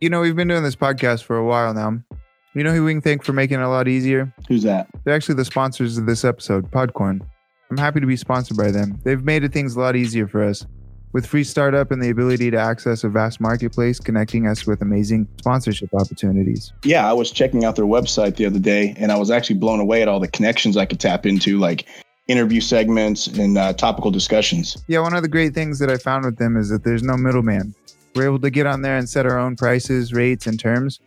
You know, we've been doing this podcast for a while now. You know who we can thank for making it a lot easier? Who's that? They're actually the sponsors of this episode, Podcorn. I'm happy to be sponsored by them. They've made things a lot easier for us. With free startup and the ability to access a vast marketplace, connecting us with amazing sponsorship opportunities. Yeah, I was checking out their website the other day, and I was actually blown away at all the connections I could tap into, like interview segments and uh, topical discussions. Yeah, one of the great things that I found with them is that there's no middleman. We're able to get on there and set our own prices, rates, and terms.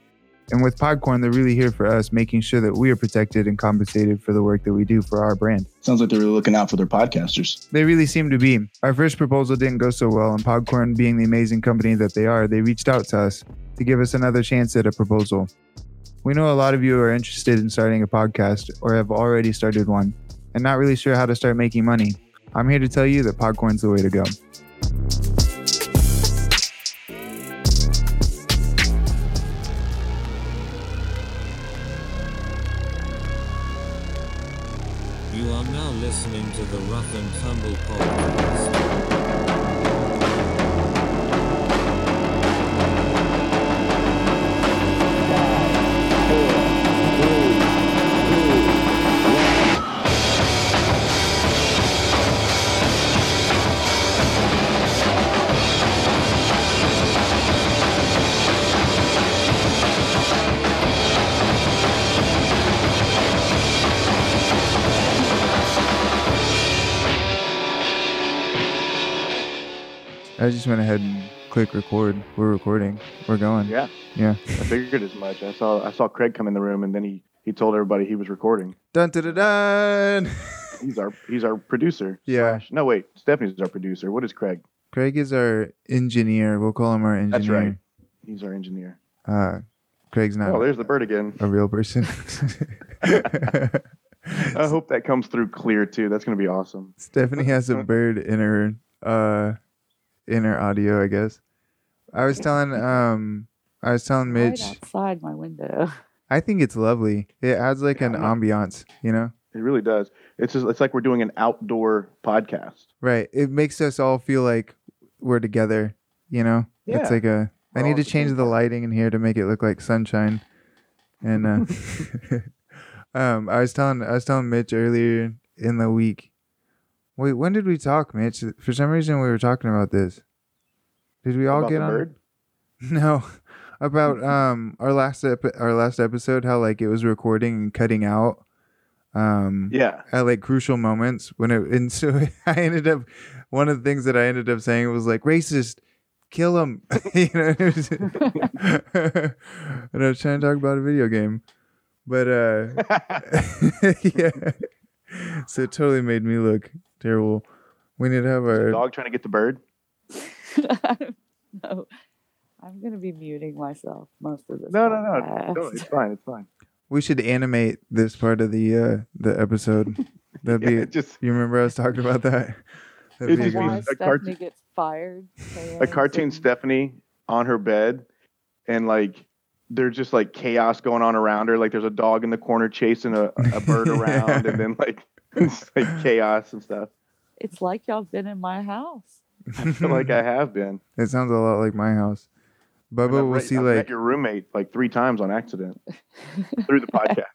And with Podcorn, they're really here for us, making sure that we are protected and compensated for the work that we do for our brand. Sounds like they're really looking out for their podcasters. They really seem to be. Our first proposal didn't go so well, and Podcorn, being the amazing company that they are, they reached out to us to give us another chance at a proposal. We know a lot of you are interested in starting a podcast or have already started one and not really sure how to start making money. I'm here to tell you that Podcorn's the way to go. Listening to the Rough and Tumble podcast. I just went ahead and click record. We're recording. We're going. Yeah, Yeah. I figured as much. I saw I saw Craig come in the room, and then he he told everybody he was recording. Dun dun dun dun. He's our he's our producer. Yeah. Slash- No, wait, Stephanie's our producer. What is Craig? Craig is our engineer. We'll call him our engineer. That's right. He's our engineer. Uh, Craig's not Oh, there's the bird again. a real person. I hope that comes through clear too. That's gonna be awesome. Stephanie has a bird in her uh in her audio, I guess. I was telling um I was telling Mitch Right outside my window. I think it's lovely. It adds like an Yeah. ambiance, you know? It really does. It's just it's like we're doing an outdoor podcast. Right. It makes us all feel like we're together, you know? Yeah. It's like a I We're need to change the lighting in here to make it look like sunshine. And uh um I was telling I was telling Mitch earlier in the week. Wait, when did we talk, Mitch? For some reason we were talking about this. Did we all About get on bird. No, about um our last ep- our last episode, how like it was recording and cutting out, um Yeah. at like crucial moments when it and so I ended up one of the things that I ended up saying was like racist, kill him, you know. was- and I was trying to talk about a video game, but uh yeah, so it totally made me look terrible. We need to have our Dog trying to get the bird. no, I'm gonna be muting myself most of this. No, no, no. podcast. no it's fine. It's fine. We should animate this part of the uh the episode. That'd be Yeah, just you remember I was talking about that? That'd It'd be just be good. Why a Stephanie cartoon- gets fired? a cartoon Stephanie on her bed, and like there's just like chaos going on around her. Like there's a dog in the corner chasing a, a bird around, and then like it's like chaos and stuff. It's like y'all been in my house. I feel like I have been. It sounds a lot like my house. And Bubba I've will met- see I've met like your roommate like three times on accident through the podcast.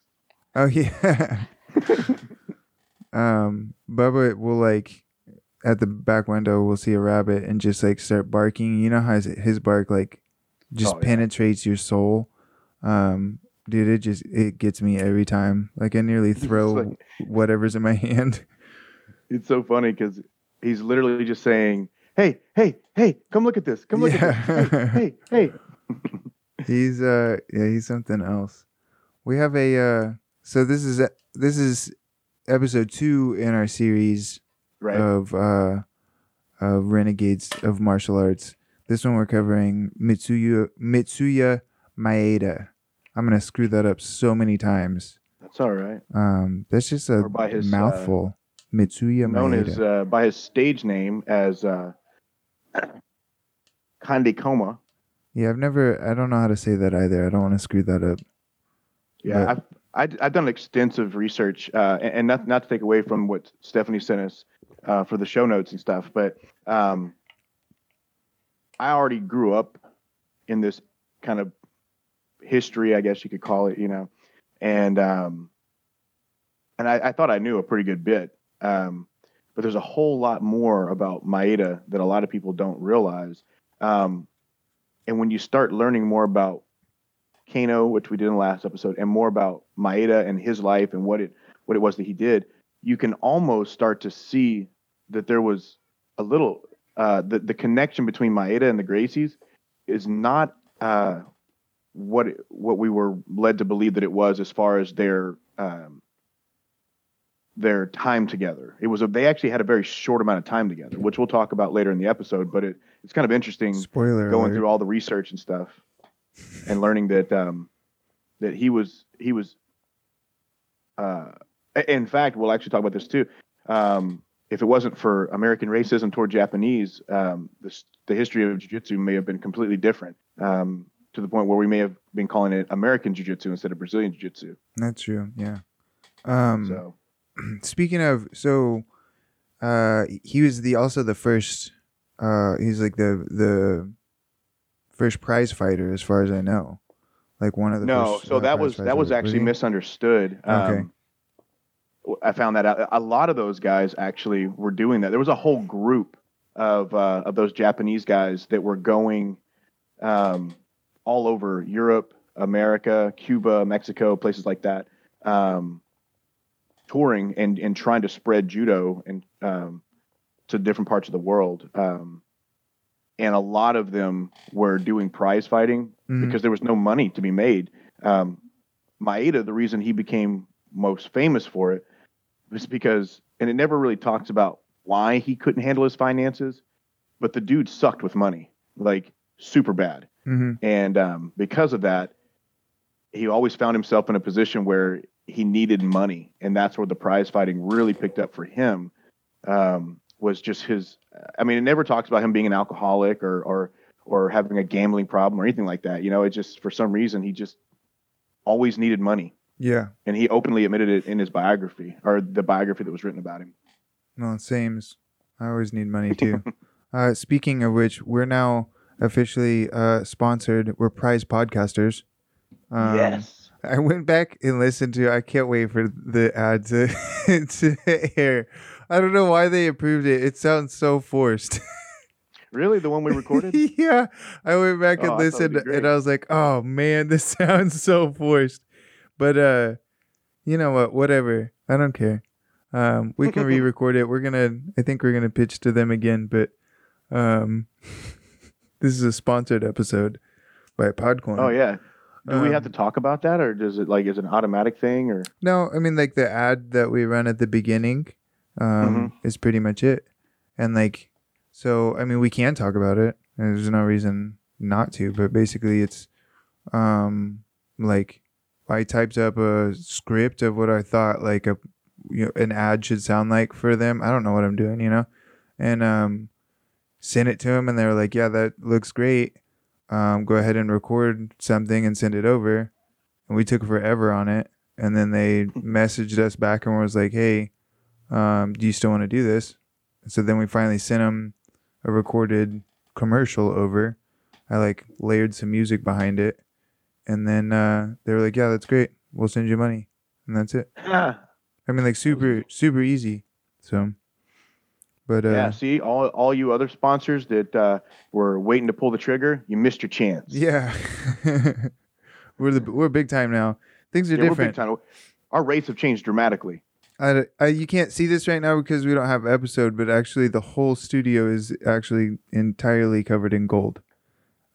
oh yeah. um Bubba will like at the back window we'll see a rabbit and just like start barking. You know how his, his bark like just Oh, yeah. penetrates your soul. Um dude it just it gets me every time. Like I nearly throw like- whatever's in my hand. It's so funny because he's literally just saying, "Hey, hey, hey, come look at this. Come look Yeah. at this. Hey, hey, hey." He's uh yeah, he's something else. We have a uh so this is this is episode 2 in our series Right. of uh of Renegades of Martial Arts. This one we're covering Mitsuya Mitsuya Maeda. I'm going to screw that up so many times. That's all right. Um that's just a his, uh, mouthful. Mitsuya Known Maeda. as uh, by his stage name as uh, Koma. yeah, I've never I don't know how to say that either. I don't want to screw that up. Yeah, I've, I, I've done extensive research, uh, and, and not not to take away from what Stephanie sent us uh, for the show notes and stuff, but um, I already grew up in this kind of history, I guess you could call it, you know, and um, and I, I thought I knew a pretty good bit, um, but there's a whole lot more about Maeda that a lot of people don't realize. Um, and when you start learning more about Kano, which we did in the last episode, and more about Maeda and his life and what it what it was that he did, you can almost start to see that there was a little uh, the the connection between Maeda and the Gracies is not uh, what what we were led to believe that it was as far as their um, their time together. It was a, they actually had a very short amount of time together, which we'll talk about later in the episode. But it, it's kind of interesting Spoiler going alert. through all the research and stuff and learning that um, that he was he was uh, in fact we'll actually talk about this too um, if it wasn't for American racism toward Japanese um, the, the history of jiu-jitsu may have been completely different um, to the point where we may have been calling it American jiu-jitsu instead of Brazilian jiu-jitsu That's true. Yeah. Um, so speaking of, so uh, he was the also the first. Uh, he's like the the first prize fighter, as far as I know. Like one of the no first, so uh, that was that was actually he? misunderstood Okay. um, i found that out a lot of those guys actually were doing that there was a whole group of uh, of those japanese guys that were going um, all over europe america cuba mexico places like that um, touring and and trying to spread judo and um, to different parts of the world um, and a lot of them were doing prize fighting Mhm. because there was no money to be made. Um, Maeda, the reason he became most famous for it was because, and it never really talks about why he couldn't handle his finances, but the dude sucked with money, like super bad. Mhm. And um, because of that, he always found himself in a position where he needed money, and that's where the prize fighting really picked up for him. Um, was just his. I mean, it never talks about him being an alcoholic or or or having a gambling problem or anything like that. You know, it just for some reason he just always needed money, Yeah. and he openly admitted it in his biography or the biography that was written about him. No, same. as- I always need money too. uh, speaking of which, we're now officially uh, sponsored. We're prize podcasters. Um, I went back and listened to. I can't wait for the ad to, to air. I don't know why they approved it. It sounds so forced. really, the one we recorded. yeah, I went back Oh, and I listened, great. and I was like, "Oh man, this sounds so forced." But uh, you know what? Whatever. I don't care. Um, we can re-record it. We're gonna. I think we're gonna pitch to them again. But um, this is a sponsored episode by Podcorn. oh yeah. Do we have to Um, talk about that, or does it like is it an automatic thing, or No, I mean like the ad that we run at the beginning um, Mm-hmm. is pretty much it. And like, so I mean, we can talk about it. There's no reason not to. But basically, it's um like I typed up a script of what I thought like a you know an ad should sound like for them. I don't know what I'm doing, you know, and um sent it to them, and they were like, "Yeah, that looks great. Um, go ahead and record something and send it over." And we took forever on it and then they messaged us back and was like, "Hey, um, do you still want to do this?" And so then we finally sent them a recorded commercial over. I like layered some music behind it, and then uh, they were like, "Yeah, that's great. We'll send you money," and that's it. I mean, like super super easy. So, but uh, yeah? See, all all you other sponsors that uh, were waiting to pull the trigger, you missed your chance. yeah, we're the we're big time now. Things are Yeah, we're different. big time. Our rates have changed dramatically. I, I, you can't see this right now because we don't have episode, but actually the whole studio is actually entirely covered in gold.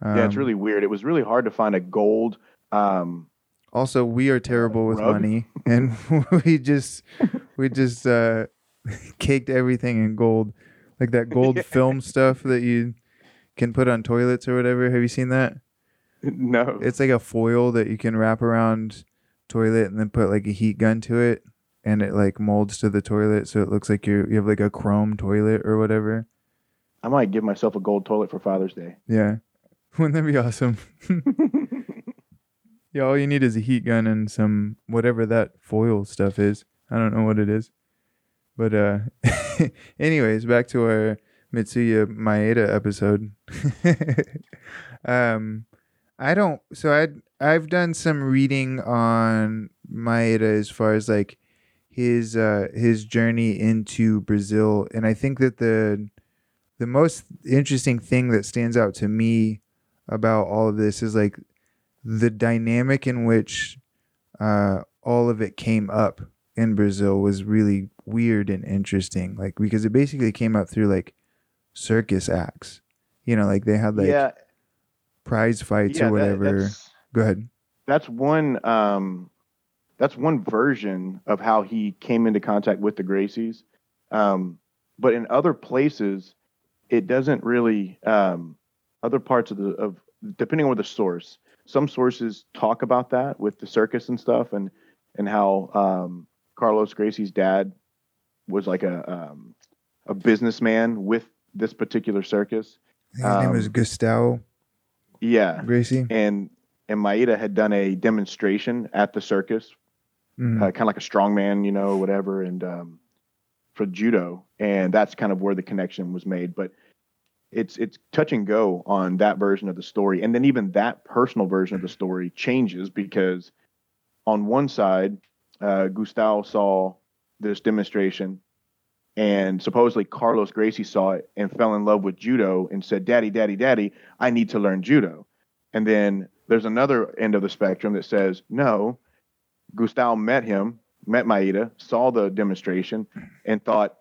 yeah, it's Um, really weird. It was really hard to find a gold. Um, Also, we are terrible with rug. money, and we just we just uh, caked everything in gold, like that gold film stuff that you can put on toilets or whatever. Have you seen that? no, It's like a foil that you can wrap around toilet and then put like a heat gun to it, and it like molds to the toilet, so it looks like you you have like a chrome toilet or whatever. I might give myself a gold toilet for Father's Day. Yeah. Wouldn't that be awesome? yeah, all you need is a heat gun and some whatever that foil stuff is. I don't know what it is. But uh anyways, back to our Mitsuya Maeda episode. um I don't. So I I've done some reading on Maeda as far as like his uh his journey into Brazil, and I think that the the most interesting thing that stands out to me about all of this is like the dynamic in which uh all of it came up in Brazil was really weird and interesting. Like because it basically came up through like circus acts. You know, like they had like yeah, prize fights yeah, or whatever. that's- Go ahead. that's one um that's one version of how he came into contact with the Gracies. Um, but in other places, it doesn't really um, other parts of the of depending on the source. Some sources talk about that with the circus and stuff, and and how um, Carlos Gracie's dad was like a um, a businessman with this particular circus. His name was Um, Gustavo Yeah, Gracie. and and Maeda had done a demonstration at the circus Mhm. uh, kind of like a strongman, you know, whatever, and um, for judo, and that's kind of where the connection was made. But it's it's touch and go on that version of the story, and then even that personal version of the story changes because on one side, uh, Gustavo saw this demonstration, and supposedly Carlos Gracie saw it and fell in love with judo and said, "Daddy, Daddy, Daddy, I need to learn judo." And then there's another end of the spectrum that says, "No." Gustavo met him, met Maeda, saw the demonstration, and thought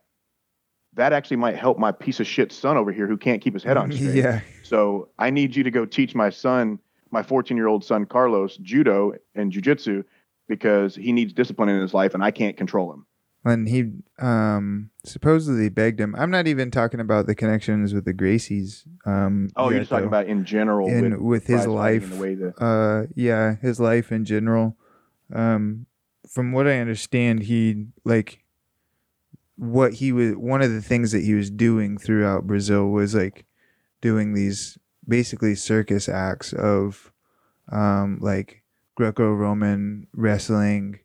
that actually might help my piece of shit son over here who can't keep his head on straight. yeah. So I need you to go teach my son, my 14 year old son Carlos, judo and jujitsu because he needs discipline in his life and I can't control him. And he um supposedly begged him. I'm not even talking about the connections with the Gracies. Um Oh, yet, you're just talking though. about in general in with his life. that uh yeah his life in general um from what i understand he like what he was one of the things that he was doing throughout brazil was like doing these basically circus acts of um like greco-roman wrestling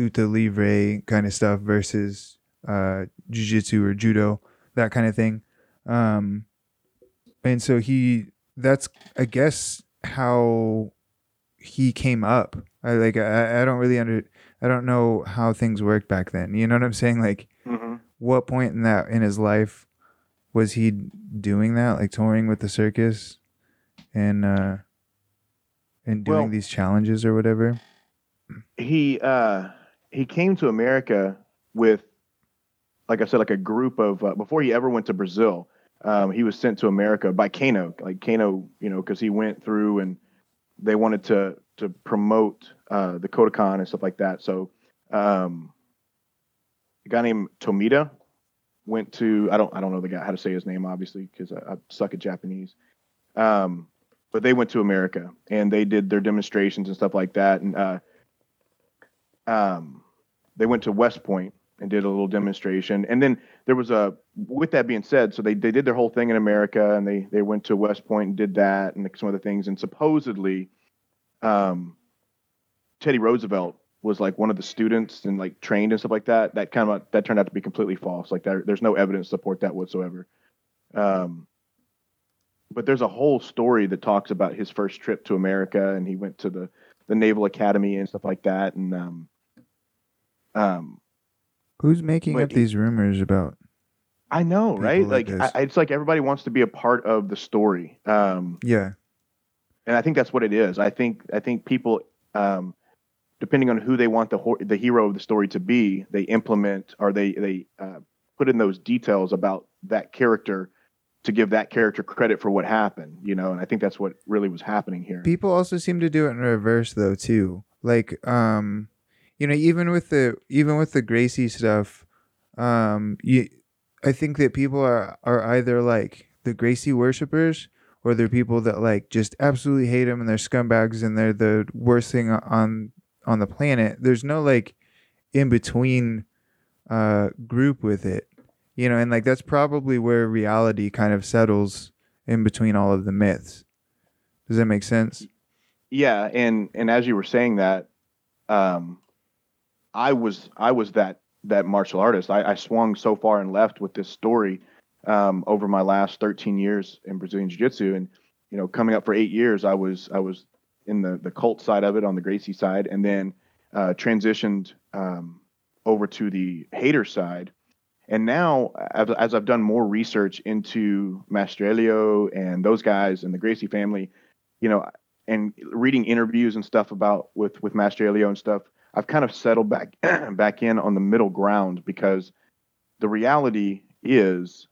luta libre kind of stuff versus uh jiu-jitsu or judo that kind of thing um and so he that's i guess how he came up. I like I, I don't really under I don't know how things worked back then. You know what I'm saying? Like Mhm. what point in that in his life was he doing that? Like touring with the circus and uh and doing Well- these challenges or whatever? he uh he came to America with like I said like a group of uh, before he ever went to Brazil um he was sent to America by Kano like Kano you know cuz he went through and they wanted to to promote uh the Kodokan and stuff like that. So um a guy named Tomita went to I don't I don't know the guy how to say his name obviously cuz I, I suck at Japanese. Um but they went to America and they did their demonstrations and stuff like that. And uh um, they went to West Point and did a little demonstration. And then there was a, with that being said, so they, they did their whole thing in America and they, they went to West Point and did that and some other things. And supposedly, um, Teddy Roosevelt was like one of the students and like trained and stuff like that. That kind of, that turned out to be completely false. Like there, there's no evidence to support that whatsoever. Um, but there's a whole story that talks about his first trip to America and he went to the, the Naval Academy and stuff like that. And, um, um, Who's making up these rumors about I know, right? like Like. I, it's like everybody wants to be a part of the story, um, Yeah. and I think that's what it is. I think I think people, um, depending on who they want the hor- the hero of the story to be, they implement or they they uh, put in those details about that character to give that character credit for what happened. You know, and I think that's what really was happening here. People also seem to do it in reverse though too. Like um you know even with the even with the Gracie stuff um you I think that people are are either like the Gracie worshippers or they're people that like just absolutely hate him and they're scumbags and they're the worst thing on on the planet. There's no like in between uh group with it. You know, and like that's probably where reality kind of settles in between all of the myths. Does that make sense? Yeah, and and as you were saying that, um, I was I was that that martial artist. I, I swung so far and left with this story um, over my last 13 years in Brazilian Jiu Jitsu, and you know, coming up for eight years, I was I was in the the cult side of it on the Gracie side, and then uh, transitioned um, over to the hater side. And now, as, as I've done more research into Master Elio and those guys and the Gracie family, you know, and reading interviews and stuff about with with Master Elio and stuff, I've kind of settled back back in on the middle ground because the reality is,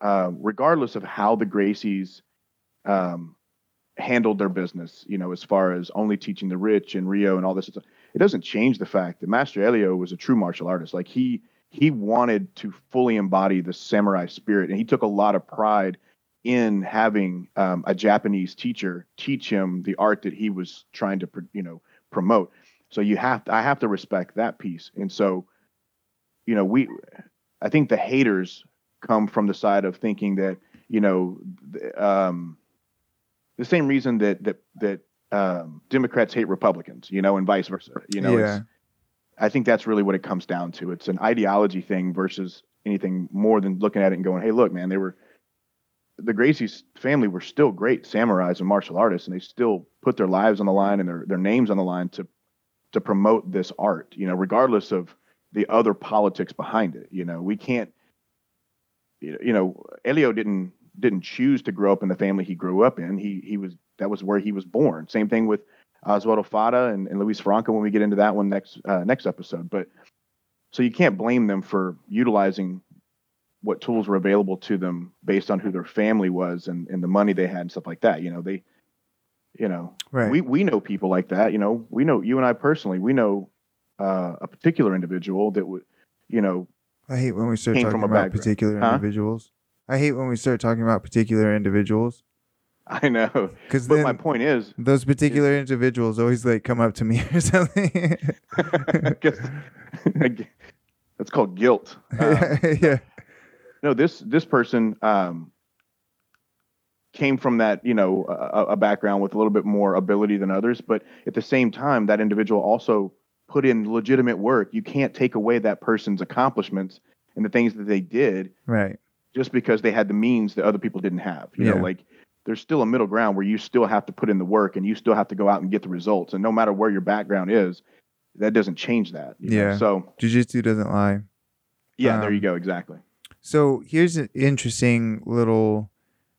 uh, regardless of how the Gracies um, handled their business, you know, as far as only teaching the rich and Rio and all this, stuff, it doesn't change the fact that Master Elio was a true martial artist. Like he he wanted to fully embody the samurai spirit, and he took a lot of pride in having um, a Japanese teacher teach him the art that he was trying to, you know, promote. So you have to, I have to respect that piece. And so, you know, we, I think the haters come from the side of thinking that, you know, um, the same reason that, that, that, um, Democrats hate Republicans, you know, and vice versa, you know, Yeah. it's, I think that's really what it comes down to. It's an ideology thing versus anything more than looking at it and going, Hey, look, man, they were, the Gracie's family were still great samurais and martial artists, and they still put their lives on the line and their, their names on the line to to promote this art, you know, regardless of the other politics behind it. You know, we can't, you know- Elio didn't didn't choose to grow up in the family he grew up in. He he was that was where he was born. Same thing with Oswaldo Fadda and, and Luis Franco when we get into that one next uh, next episode. But so you can't blame them for utilizing what tools were available to them based on who their family was and, and the money they had and stuff like that. You know, they, you know, Right. we we know people like that. You know, we know you and I personally. We know uh, a particular individual that would, you know, I hate when we start talking about background. particular Huh? individuals. I hate when we start talking about particular individuals I know. because But my point is, those particular individuals always like come up to me or something. That's called guilt. Uh, yeah. no, this this person um, came from that you know a, a background with a little bit more ability than others, but at the same time, that individual also put in legitimate work. You can't take away that person's accomplishments and the things that they did Right. just because they had the means that other people didn't have. You Yeah. know, like there's still a middle ground where you still have to put in the work and you still have to go out and get the results. And no matter where your background is, that doesn't change that. you know? Yeah. So Jiu-jitsu doesn't lie. yeah, there you Um, go. Exactly. So here's an interesting little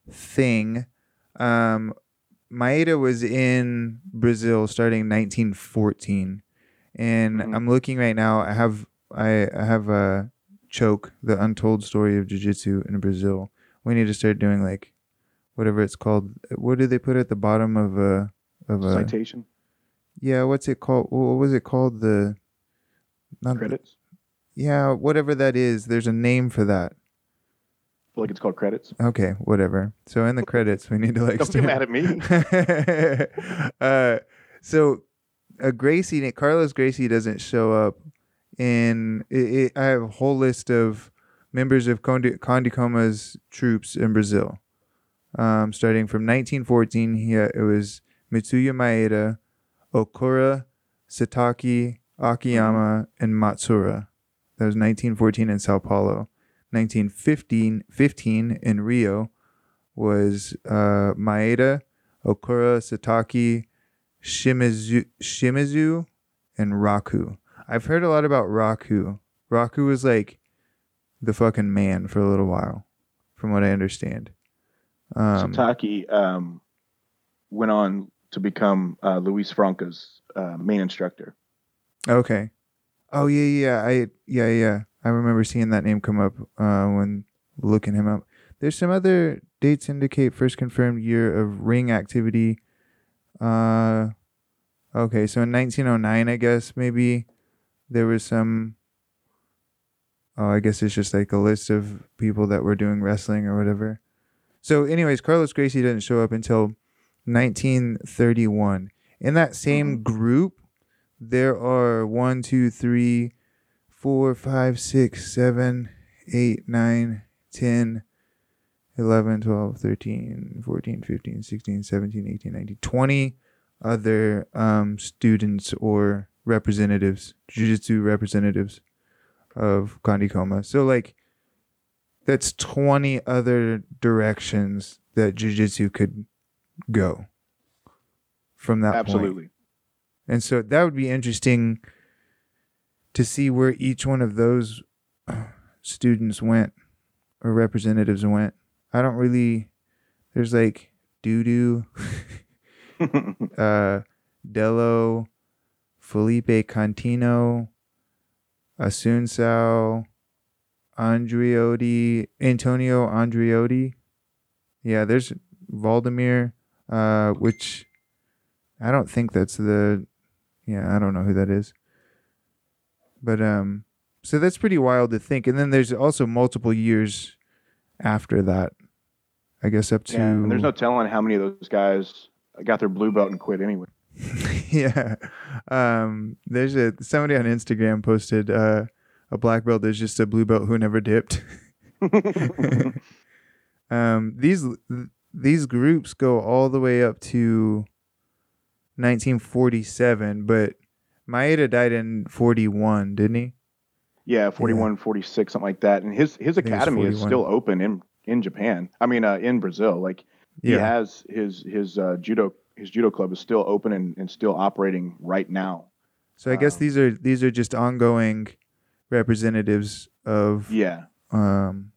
thing. Um, Maeda was in Brazil starting 1914, and Mhm. I'm looking right now. I have I, I have a choke, the untold story of jiu-jitsu in Brazil. We need to start doing like whatever it's called. What do they put at the bottom of a of a Citation yeah? What's it called? What was it called? The not the- credits. yeah, whatever that is. There's a name for that. Feel like it's called credits. Okay, whatever. So in the credits, we need to like. Don't get mad at me. uh, so, uh, Gracie, Carlos Gracie doesn't show up in. It, it, I have a whole list of members of Conde, Conde Koma's troops in Brazil. Um, starting from 1914, he, it was Mitsuya Maeda, Okura, Satake, Akiyama, and Matsura. That was 1914 in Sao Paulo. 1915 15 in Rio was uh, Maeda, Okura, Satake, Shimizu, Shimizu, and Raku. I've heard a lot about Raku. Raku was like the fucking man for a little while, from what I understand. Um, Satake um, went on to become uh, Luis Franco's uh, main instructor. Okay. Oh yeah, yeah, I yeah, yeah. I remember seeing that name come up uh, when looking him up. There's some other dates indicate first confirmed year of ring activity. Uh, okay, so in 1909, I guess maybe there was some. Oh, I guess it's just like a list of people that were doing wrestling or whatever. So, anyways, Carlos Gracie didn't show up until 1931. In that same group, there are one, two, three, four, five, six, seven, eight, nine, 10, 11, 12, 13, 14, 15, 16, 17, 18, 19, 20 other um, students or representatives, jiu-jitsu representatives of Conde Koma. So like that's 20 other directions that jiu-jitsu could go from that point. Absolutely. And so that would be interesting to see where each one of those students went or representatives went. I don't really. There's like Dudu, uh, Dello, Felipe Cantino, Asunsao, Andriotti, Antonio Andriotti. Yeah, there's Valdemir, uh, which I don't think that's the. Yeah, I don't know who that is. But um, so that's pretty wild to think. And then there's also multiple years after that. I guess up to Yeah, and there's no telling how many of those guys got their blue belt and quit anyway. yeah. Um, there's a somebody on Instagram posted uh, a black belt. There's just a blue belt who never dipped. um, these these groups go all the way up to 1947, but Maeda died in 41, didn't he? Yeah, 41, 46, something like that. And his his academy is still open in in Japan. I mean, uh, in Brazil. Like he Yeah. has his his uh, judo his judo club is still open and, and still operating right now. So I guess Um, these are these are just ongoing representatives of Yeah. um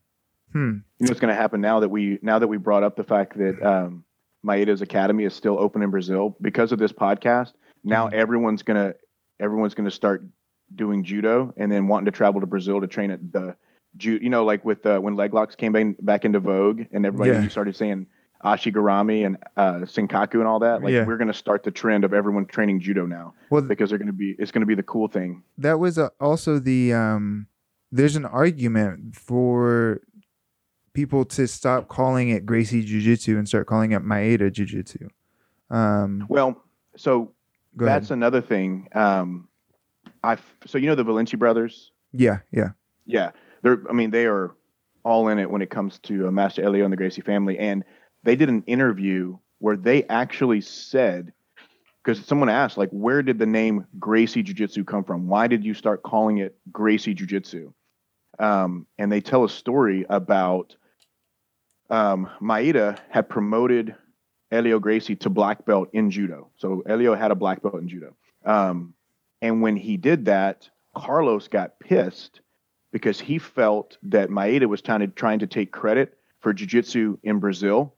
hmm You know what's going to happen now that we now that we brought up the fact that um, Maeda's academy is still open in Brazil because of this podcast. Now Mhm. everyone's gonna everyone's gonna start doing judo and then wanting to travel to Brazil to train at the ju You know, like with uh, when leg locks came back, back into vogue and everybody Yeah. started saying ashigarami and uh, sankaku and all that. Like Yeah. we're gonna start the trend of everyone training judo now well because they're gonna be it's gonna be the cool thing. that was uh, also the um there's an argument for people to stop calling it Gracie Jiu-Jitsu and start calling it Maeda Jiu-Jitsu. Um Well, so go that's ahead. another thing. Um, I so you know the Valente brothers. Yeah, yeah. Yeah, they're. I mean, they are all in it when it comes to uh, Master Elio and the Gracie family. And they did an interview where they actually said, because someone asked, like, where did the name Gracie Jiu Jitsu come from? Why did you start calling it Gracie Jiu Jitsu? Um, and they tell a story about um, Maeda had promoted Elio Gracie to black belt in judo. So Elio had a black belt in judo. Um, and when he did that, Carlos got pissed because he felt that Maeda was trying to trying to take credit for jiu-jitsu in Brazil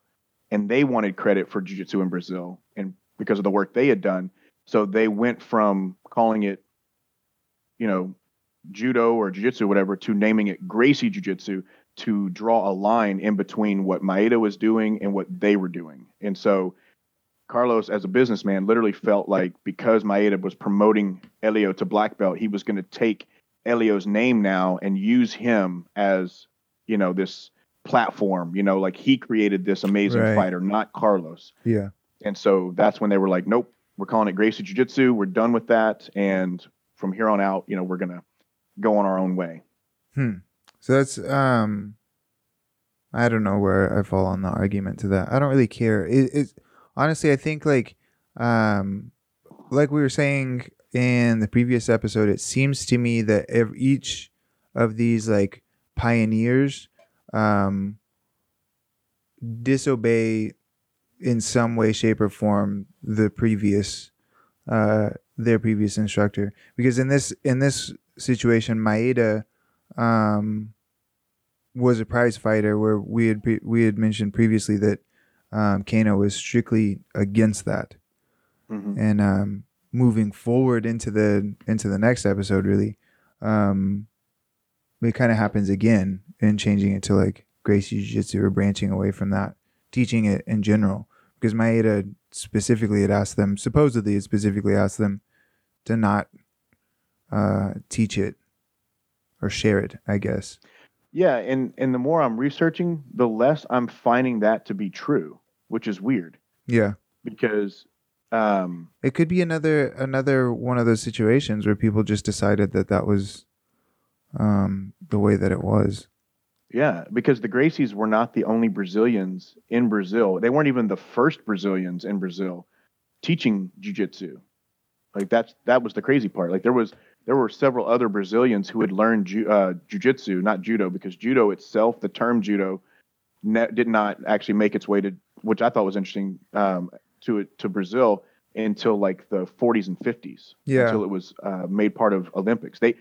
and they wanted credit for jiu-jitsu in Brazil and because of the work they had done so they went from calling it you know judo or jiu-jitsu whatever to naming it Gracie jiu-jitsu to draw a line in between what Maeda was doing and what they were doing and so Carlos as a businessman literally felt like because Maeda was promoting Elio to black belt he was going to take Elio's name now and use him as, you know, this platform, you know, like he created this amazing Right. fighter, not Carlos. Yeah. And so that's when they were like, nope, we're calling it Gracie Jiu Jitsu. We're done with that. And from here on out, you know, we're going to go on our own way. Hmm. So that's um I don't know where I fall on the argument to that. I don't really care. It, it's honestly I think like um like we were saying in the previous episode, it seems to me that ev- each of these like pioneers um disobey in some way shape or form the previous uh their previous instructor because in this in this situation Maeda um, was a prize fighter where we had pre- we had mentioned previously that um, Kano was strictly against that, Mhm. and um, moving forward into the into the next episode, really, um, it kind of happens again and changing it to like Gracie Jiu-Jitsu or branching away from that, teaching it in general because Maeda specifically had asked them, supposedly had specifically asked them to not uh, teach it or share it, I guess. Yeah. And, and the more I'm researching, the less I'm finding that to be true, which is weird Yeah. because, um, It could be another another one of those situations where people just decided that that was um, the way that it was. Yeah, because the Gracies were not the only Brazilians in Brazil. They weren't even the first Brazilians in Brazil teaching jiu-jitsu. Like that's that was the crazy part. Like there was there were several other Brazilians who had learned ju- uh, jiu-jitsu, not judo, because judo itself, the term judo, ne- did not actually make its way to, which I thought was interesting, um, to to Brazil until like the 40s and 50s. Yeah. Until it was uh, made part of Olympics. They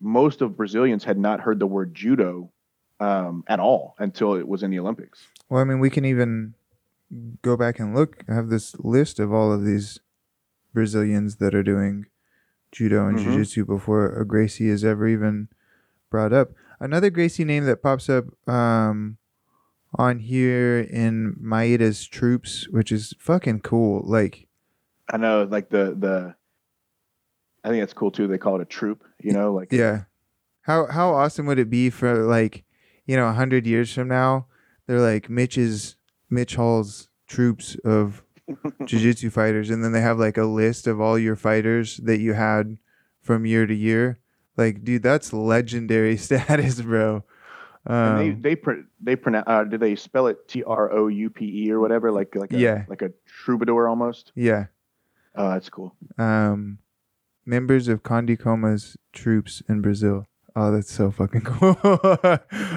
most of Brazilians had not heard the word judo um, at all until it was in the Olympics. Well, I mean, we can even go back and look. I have this list of all of these Brazilians that are doing judo and Mhm. jiu-jitsu before a Gracie is ever even brought up. Another Gracie name that pops up um, on here in Maeda's troops, which is fucking cool. Like, I know, like the the. I think that's cool too. They call it a troop. You know, like yeah, how how awesome would it be for like, you know, a hundred years from now, they're like Mitch's Mitch Hall's troops of jiu-jitsu fighters and then they have like a list of all your fighters that you had from year to year like dude that's legendary status bro And they um, they pr- they pronounce. Uh, do they spell it T R O U P E or whatever? Like like a, Yeah. like a troubadour almost. yeah Oh, that's cool. um members of Conde Koma's troops in Brazil oh that's so fucking cool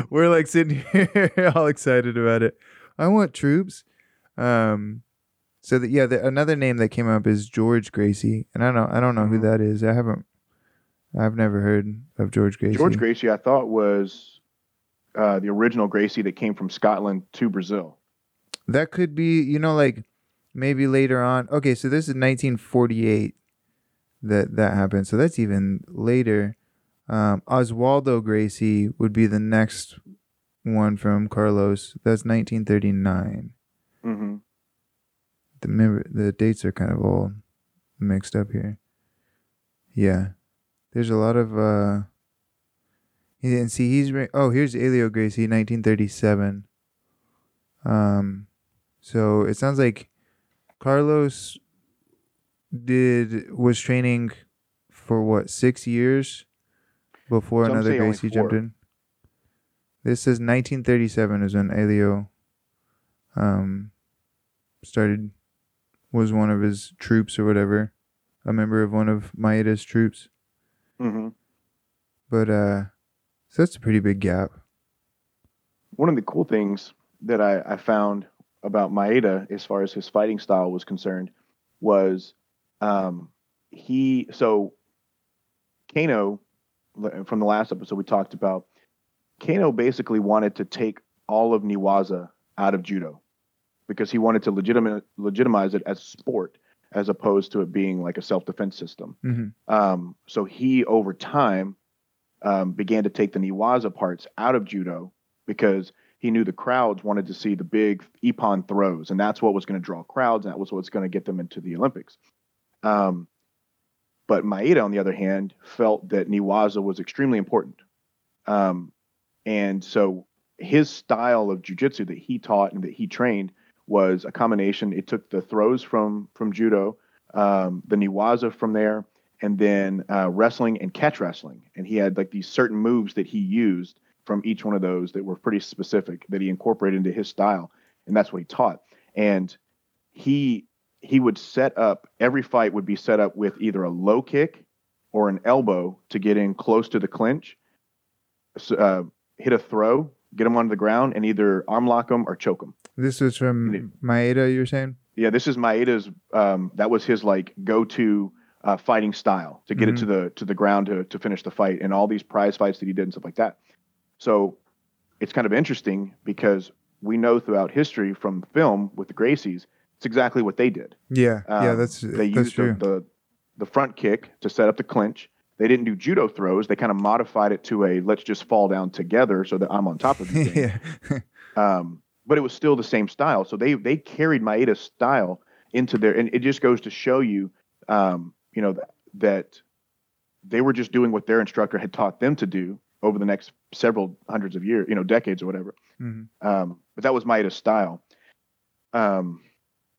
we're like sitting here all excited about it I want troops um so that yeah the, another name that came up is George Gracie and I don't I don't know who Mhm. that is I haven't I've never heard of George Gracie George Gracie, I thought was uh, the original Gracie that came from Scotland to Brazil. That could be, you know, like maybe later on. Okay, so this is 1948 that that happened. So that's even later. Um, Oswaldo Gracie would be the next one from Carlos. That's 1939. hmm The member, the dates are kind of all mixed up here. Yeah, there's a lot of. uh And see, he's ra- oh, here's Elio Gracie, 1937. Um, so it sounds like Carlos did was training for what six years before Some another Gracie jumped in. This is 1937 is when Elio um started was one of his troops or whatever, a member of one of Maeda's troops. hmm But uh, so that's a pretty big gap. One of the cool things that I, I found about Maeda, as far as his fighting style was concerned, was um, he. So Kano, from the last episode we talked about, Kano basically wanted to take all of Niwaza out of judo because he wanted to legitimate, legitimize it as a sport as opposed to it being like a self-defense system. Mm-hmm. Um, so he, over time, um, began to take the Niwaza parts out of judo because he knew the crowds wanted to see the big ippon throws, and that's what was going to draw crowds, and that was what's going to get them into the Olympics. Um, but Maeda, on the other hand, felt that Niwaza was extremely important, um, and so his style of jujitsu that he taught and that he trained was a combination. It took the throws from from judo, um, the Niwaza from there, and then uh, wrestling and catch wrestling. And he had like these certain moves that he used from each one of those that were pretty specific that he incorporated into his style, and that's what he taught. And he he would set up every fight would be set up with either a low kick or an elbow to get in close to the clinch, uh, hit a throw, get him onto the ground, and either arm lock him or choke him. This was from Maeda, you're saying? Yeah, this is Maeda's. Um, that was his like go-to uh, fighting style to get it to the to the ground to to finish the fight, and all these prize fights that he did and stuff like that. So it's kind of interesting because we know throughout history from film with the Gracies, it's exactly what they did. Yeah, yeah, Um, that's they that's used true. the, the the front kick to set up the clinch. They didn't do judo throws. They kind of modified it to a let's just fall down together so that I'm on top of you. yeah, um, but it was still the same style. So they they carried Maeda's style into their, and it just goes to show you, um, you know, that, that they were just doing what their instructor had taught them to do over the next several hundreds of years, you know, decades or whatever. Mhm. Um, but that was Maeda's style. Um,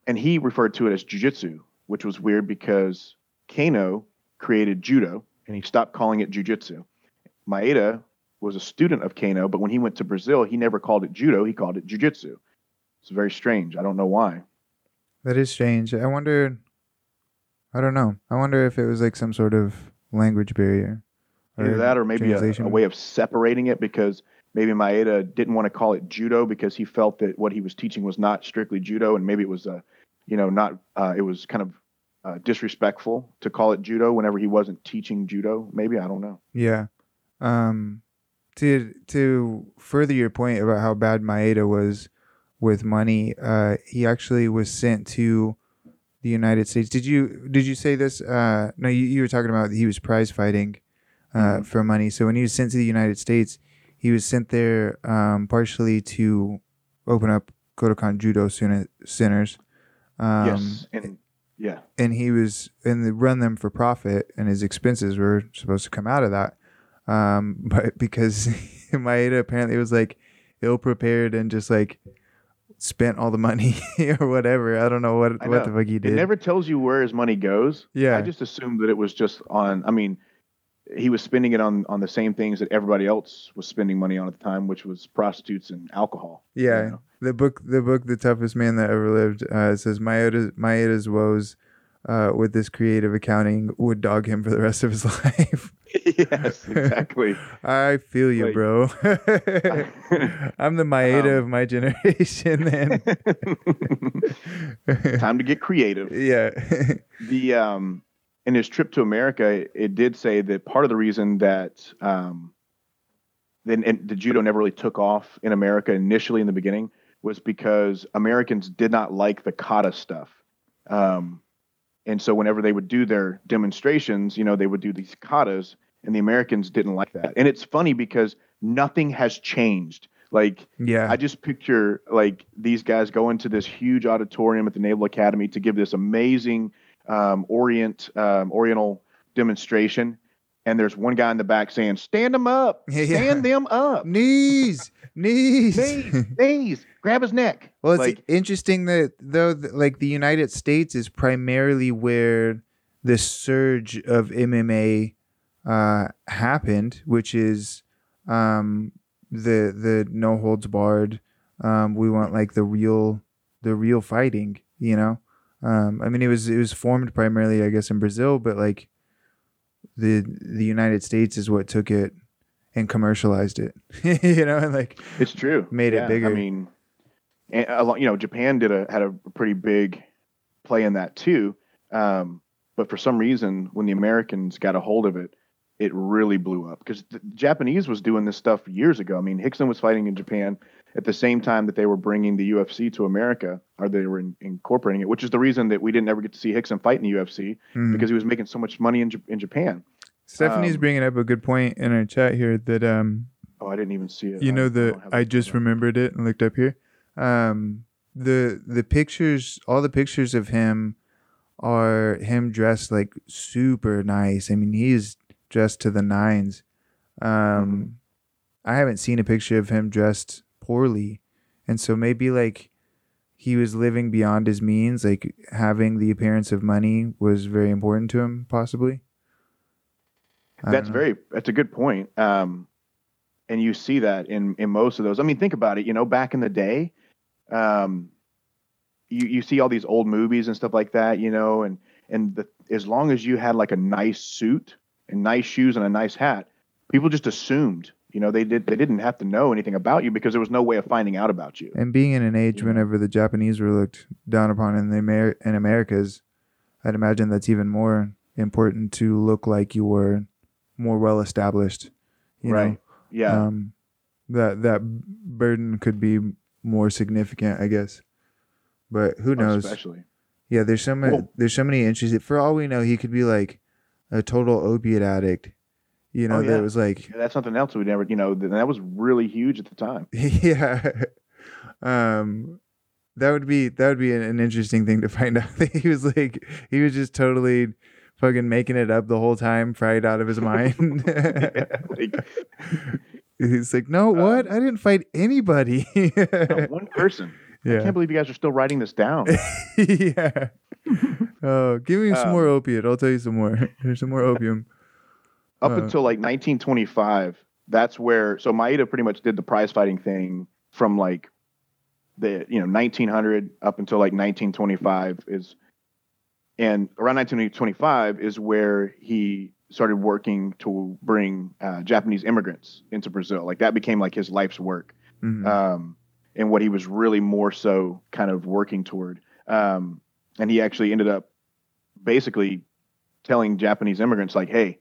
and he referred to it as jujitsu, which was weird because Kano created judo and he stopped calling it jujitsu. Maeda was a student of Kano, but when he went to Brazil, he never called it judo. He called it jujitsu. It's very strange. I don't know why. that is strange. I wonder. I don't know. I wonder if it was like some sort of language barrier. Either that or maybe a, a way of separating it because maybe Maeda didn't want to call it judo because he felt that what he was teaching was not strictly judo, and maybe it was, a, you know, not uh, it was kind of uh, disrespectful to call it judo whenever he wasn't teaching judo. Maybe I don't know. Yeah. Um, to to further your point about how bad Maeda was with money, uh, he actually was sent to the United States. Did you did you say this? Uh, no, you, you were talking about he was prize fighting uh, Mhm. for money. So when he was sent to the United States, he was sent there um, partially to open up Kodokan Judo cen- centers. Um, yes, and yeah, and he was and run them for profit and his expenses were supposed to come out of that um but because Maeda apparently was like ill prepared and just like spent all the money or whatever i don't know what I what the know. fuck he it did never tells you where his money goes. Yeah. I just assumed that it was just on. I mean, he was spending it on on the same things that everybody else was spending money on at the time, which was prostitutes and alcohol. you yeah know? the book the book the toughest man that ever lived uh says Maeda's Maeda's woes uh with this creative accounting would dog him for the rest of his life yes, exactly. I feel you, Like- bro. I'm the Maeda Um, of my generation, then. Time to get creative. yeah. the um in his trip to America, it did say that part of the reason that um then and the judo never really took off in America initially in the beginning was because Americans did not like the kata stuff. Um, and so whenever they would do their demonstrations, you know, they would do these katas, and the Americans didn't like that. And it's funny because nothing has changed. Like yeah. I just picture like these guys go into this huge auditorium at the Naval Academy to give this amazing um, Orient um, Oriental demonstration, and there's one guy in the back saying, "Stand them up, Yeah, stand them up, knees, knees. knees, knees, grab his neck." Well, it's like, interesting that though, th- like the United States is primarily where the surge of MMA uh, happened, which is um, the the no holds barred. Um, we want like the real the real fighting, you know. Um, I mean, it was it was formed primarily, I guess, in Brazil, but like the the United States is what took it and commercialized it, you know, and like it's true. made it bigger. I mean, and you know, Japan did a had a pretty big play in that too. Um, but for some reason, when the Americans got a hold of it, it really blew up because the Japanese was doing this stuff years ago. I mean, Hickson was fighting in Japan at the same time that they were bringing the UFC to America, or they were in, incorporating it, which is the reason that we didn't ever get to see Hickson fight in the UFC mm. because he was making so much money in, J- in Japan. Stephanie's Um, bringing up a good point in our chat here that um Oh, I didn't even see it. you I- know I the don't I just remembered it and looked up here. Um the the pictures all the pictures of him are him dressed like super nice. I mean he's dressed to the nines. Um I haven't seen a picture of him dressed poorly. And so maybe like he was living beyond his means, like having the appearance of money was very important to him, possibly. I That's very that's a good point. Um, and you see that in in most of those. I mean, think about it. You know, back in the day, um, you you see all these old movies and stuff like that. You know, and and the, as long as you had like a nice suit and nice shoes and a nice hat, people just assumed. You know, they did they didn't have to know anything about you because there was no way of finding out about you. And being in an age Yeah. whenever the Japanese were looked down upon in the Amer- in Americas, I'd imagine that's even more important to look like you were more well established. You right? Yeah. Um, that that burden could be more significant, I guess. But who knows? Especially. Yeah, there's so many. Well- there's so many interesting. For all we know, he could be like a total opiate addict. You know, Oh, that yeah. was like That's something else we never. You know, that was really huge at the time. yeah um that would be that would be an, an interesting thing to find out that he was like he was just totally fucking making it up the whole time fried out of his mind like, he's like no what i didn't fight anybody no, one person. Yeah. I can't believe you guys are still writing this down. yeah oh give me some Um, more opiate i'll tell you some more there's some more opium Up Uh. until like 1925, that's where so Maeda pretty much did the prize fighting thing from like the you know 1900 up until like 1925 is and around 1925 is where he started working to bring uh, Japanese immigrants into Brazil. Like that became like his life's work, Mhm. um, and what he was really more so kind of working toward. Um, and he actually ended up basically telling Japanese immigrants like, "Hey,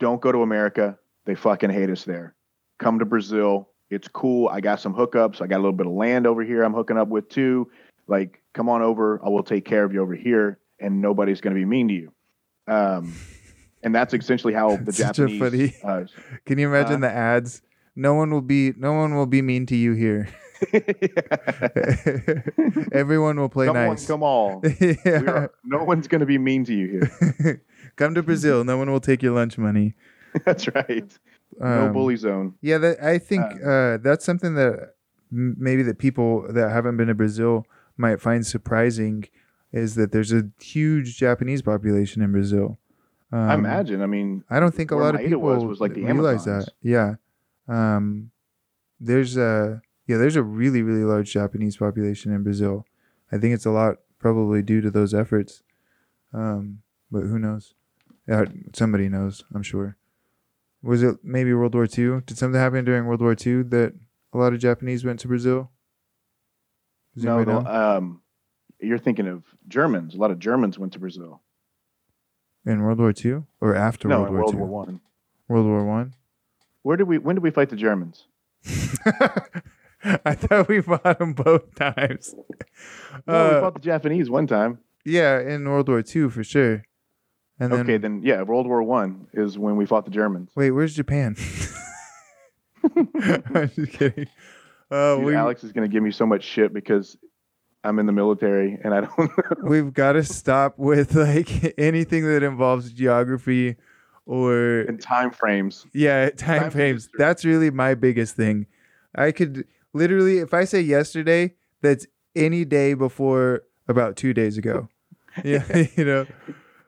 don't go to America. They fucking hate us there. Come to Brazil. It's cool. I got some hookups. I got a little bit of land over here. I'm hooking up with too. Like, come on over. I will take care of you over here, and nobody's going to be mean to you." Um, and that's essentially how the Such a Japanese. funny- Uh, Can you imagine Huh? the ads? No one will be no one will be mean to you here. Everyone will play come nice. on, come on. We yeah. are, no one's going to be mean to you here. Come to Brazil. No one will take your lunch money. That's right. No Um, bully zone. Yeah, that, I think Um, uh, that's something that m- maybe that people that haven't been to Brazil might find surprising is that there's a huge Japanese population in Brazil. Um, I imagine. I mean, I don't think a lot of people was was like the realize Amazons. that. Yeah. Um, there's a yeah, there's a really really large Japanese population in Brazil. I think it's a lot probably due to those efforts. Um, but who knows? Yeah, somebody knows. I'm sure. Was it maybe World War II? Did something happen during World War II that a lot of Japanese went to Brazil? Does no, no, um, you're thinking of Germans. A lot of Germans went to Brazil. in World War II or after no, World War World II? War One. World War One. Where did we? When did we fight the Germans? I thought we fought them both times. No, Uh, we fought the Japanese one time. yeah, in World War II for sure. And then, okay, then yeah, World War One is when we fought the Germans. wait, where's Japan? I'm just kidding. Uh, Dude, we Alex is going to give me so much shit because I'm in the military and I don't. we've got to stop with like anything that involves geography or in time frames. Yeah, time, Time frames. history. That's really my biggest thing. I could literally, if I say yesterday, that's any day before about two days ago. Yeah, you know,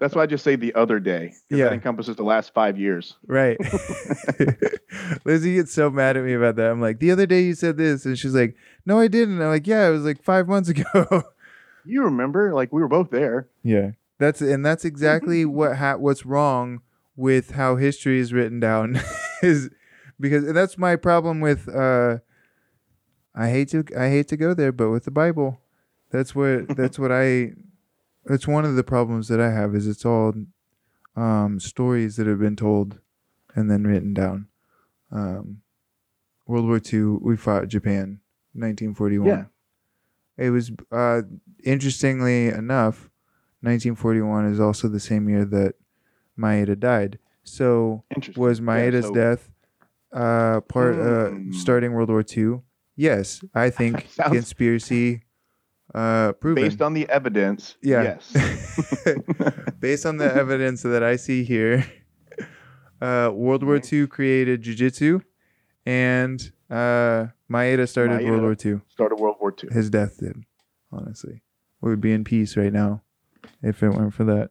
That's why I just say the other day. Yeah. That encompasses the last five years. right. Lizzie gets so mad at me about that. I'm like, the other day you said this, and she's like, no, I didn't. I'm like, yeah, it was like five months ago. You remember? Like we were both there. yeah, that's and that's exactly what ha- what's wrong with how history is written down is because and that's my problem with uh I hate to I hate to go there but with the Bible that's what that's what I that's one of the problems that I have is it's all um stories that have been told and then written down um World War II we fought Japan 1941 Yeah. it was uh interestingly enough 1941 is also the same year that Maeda died so was Yeah, Maeda's so- death uh, part uh, Hmm. starting World War II? Yes, I think Sounds- conspiracy uh, proven. Based on the evidence, Yeah. yes. Based on the evidence that I see here, uh, World War II created jiu-jitsu, and uh, Maeda started Maeda. World War II. Started World War II. His death did, honestly. We would be in peace right now if it weren't for that.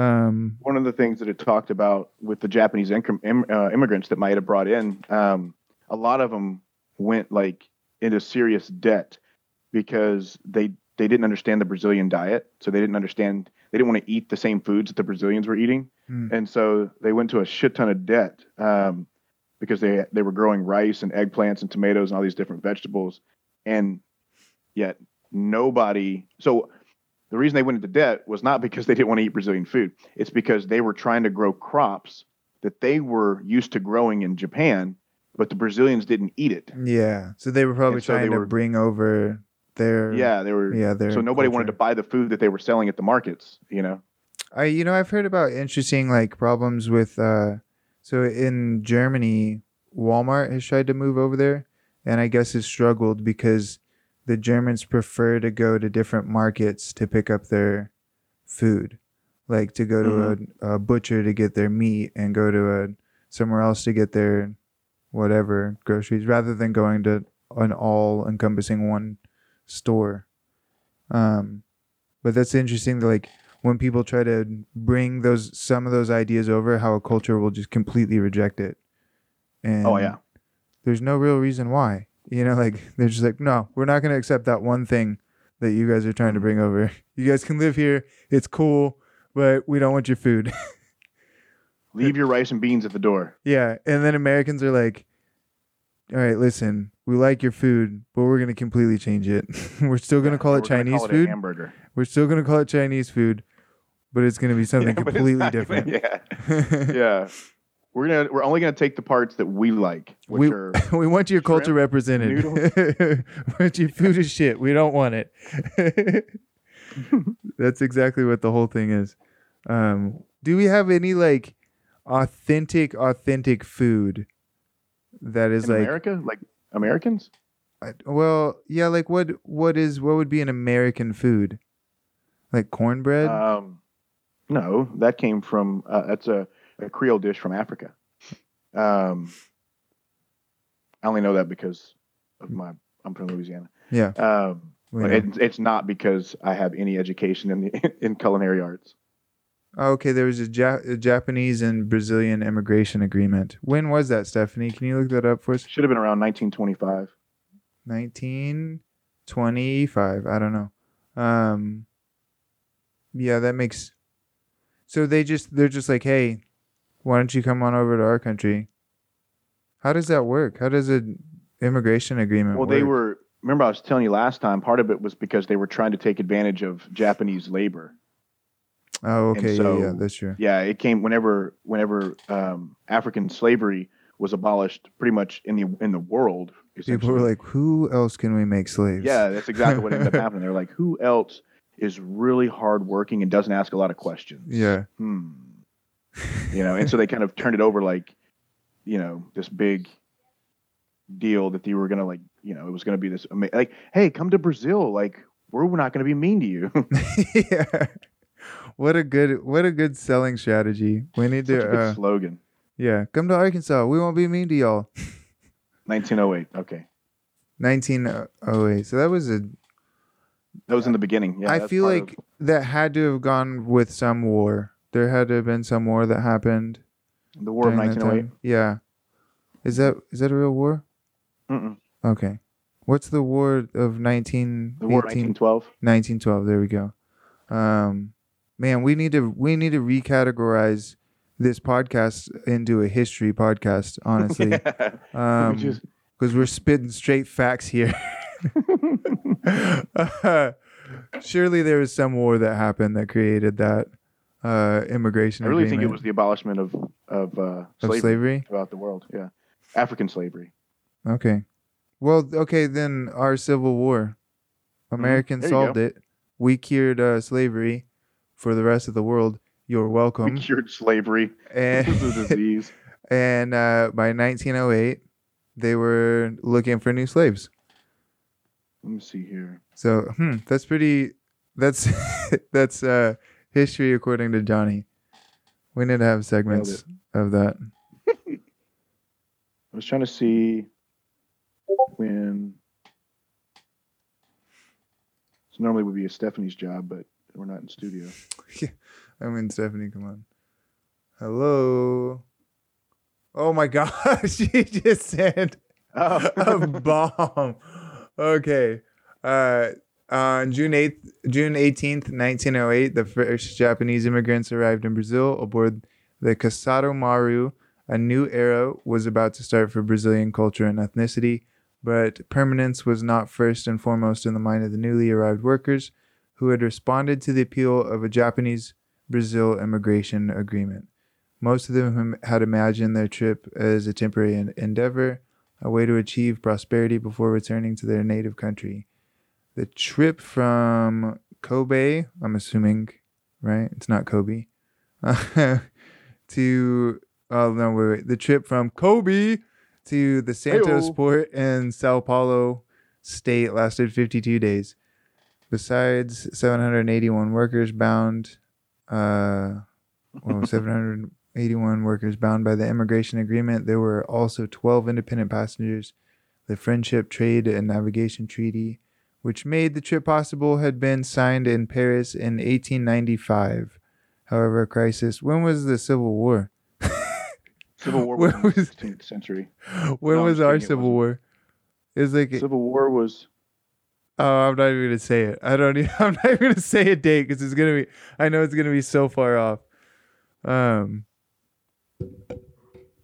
Um, One of the things that it talked about with the Japanese im- uh, immigrants that Maeda brought in, um, a lot of them went like into serious debt because they they didn't understand the Brazilian diet, so they didn't understand they didn't want to eat the same foods that the Brazilians were eating, Hmm. and so they went to a shit ton of debt um, because they they were growing rice and eggplants and tomatoes and all these different vegetables, and yet nobody. So the reason they went into debt was not because they didn't want to eat Brazilian food. It's because they were trying to grow crops that they were used to growing in Japan, but the Brazilians didn't eat it. yeah, so they were probably And so they trying to were- bring over their Yeah, they were. yeah their so nobody wanted to buy the food that they were selling at the markets. You know. I you know I've heard about interesting like problems with uh so in Germany Walmart has tried to move over there and I guess has struggled because the Germans prefer to go to different markets to pick up their food like to go to a, a butcher to get their meat and go to a somewhere else to get their whatever groceries rather than going to an all encompassing one store um but that's interesting that like when people try to bring those some of those ideas over, how a culture will just completely reject it. And Oh yeah. there's no real reason why. You know, like they're just like, no, we're not gonna accept that one thing that you guys are trying to bring over. You guys can live here, it's cool, but we don't want your food. Leave your rice and beans at the door. Yeah, and then Americans are like, "All right, listen, we like your food, but we're gonna completely change it. we're still gonna Yeah, call we're it Chinese call it food. hamburger. we're still gonna call it Chinese food, but it's gonna be something Yeah, completely different. Yeah, yeah. We're gonna we're only gonna take the parts that we like, which we are we want your culture represented. but your food is shit. We don't want it. That's exactly what the whole thing is. Um, do we have any like authentic, authentic food that is in like America, like Americans. I- well, yeah, like what what is what would be an American food? Like cornbread? Um, no, that came from uh, that's a, a Creole dish from Africa. Um, I only know that because of my I'm from Louisiana. yeah. Um, know. it, it's not because I have any education in the in culinary arts. Oh, okay, there was a, ja- a Japanese and Brazilian immigration agreement. When was that, Stephanie? Can you look that up for us? Should have been around 1925. 1925. I don't know. Um Yeah, that makes So they just they're just like, "Hey, why don't you come on over to our country?" How does that work? How does an immigration agreement Well, work? they were. Remember, I was telling you last time. Part of it was because they were trying to take advantage of Japanese labor. Oh, and okay. so- yeah, yeah, that's true. Yeah, it came whenever whenever um, African slavery was abolished, pretty much in the in the world. People were like, "Who else can we make slaves?" yeah, that's exactly what ended up happening. They're like, who else is really hardworking and doesn't ask a lot of questions? Yeah. Hmm. You know, and so they kind of turned it over like, you know, this big deal that they were gonna like, you know, it was gonna be this ama- like, hey, come to Brazil, like we're not gonna be mean to you. yeah. What a good what a good selling strategy. We need Such a to good uh, slogan. yeah, come to Arkansas. We won't be mean to y'all. 1908. Okay, 1908. So that was a that was in the beginning. Yeah, I feel like of- that had to have gone with some war. There had to have been some war that happened. the War of 1908. Yeah. Is that is that a real war? Mm-mm. Okay. What's the war of 19, The War of 1912. 1912? There we go. Um, man, we need to we need to recategorize this podcast into a history podcast. Honestly, Yeah. um, We just- because we're spitting straight facts here. surely there was some war that happened that created that uh, immigration. I really think it was the abolishment of of, uh, of slavery, slavery. throughout the world. Yeah, African slavery. Okay. Well, okay, then our Civil War. Americans Mm-hmm. There you solved it. We cured uh, slavery for the rest of the world. You're We welcome. cured slavery. This is a And, disease. and uh, by 1908, they were looking for new slaves. Let me see here. So, hmm, that's pretty. That's that's uh, history according to Johnny. We need to have segments of that. I was trying to see when. So normally would be a Stephanie's job, but we're not in studio. I mean, Stephanie, come on. Hello. Oh my gosh, she just said a Oh, bomb. Okay. Uh, on June 8th, June 18th, 1908, the first Japanese immigrants arrived in Brazil aboard the Kasato Maru. A new era was about to start for Brazilian culture and ethnicity, but permanence was not first and foremost in the mind of the newly arrived workers who had responded to the appeal of a Japanese Brazil immigration agreement. Most of them had imagined their trip as a temporary en- endeavor, a way to achieve prosperity before returning to their native country. The trip from Kobe, I'm assuming, right? It's not Kobe, to, oh no, wait, wait. The trip from Kobe to the Santos Heyo. port in Sao Paulo state lasted 52 days. Besides 781 workers bound, uh, well, 781 workers bound by the immigration agreement, there were also 12 independent passengers. The Friendship Trade and Navigation Treaty, which made the trip possible, had been signed in Paris in 1895. However, a crisis. When was the Civil War? Civil War Where was was- the 16th century. When No, was our it Civil. War? It's like Civil War was Oh, I'm not even gonna say it. I don't. Even, I'm not even gonna say a date because it's gonna be. I know it's gonna be so far off. Um,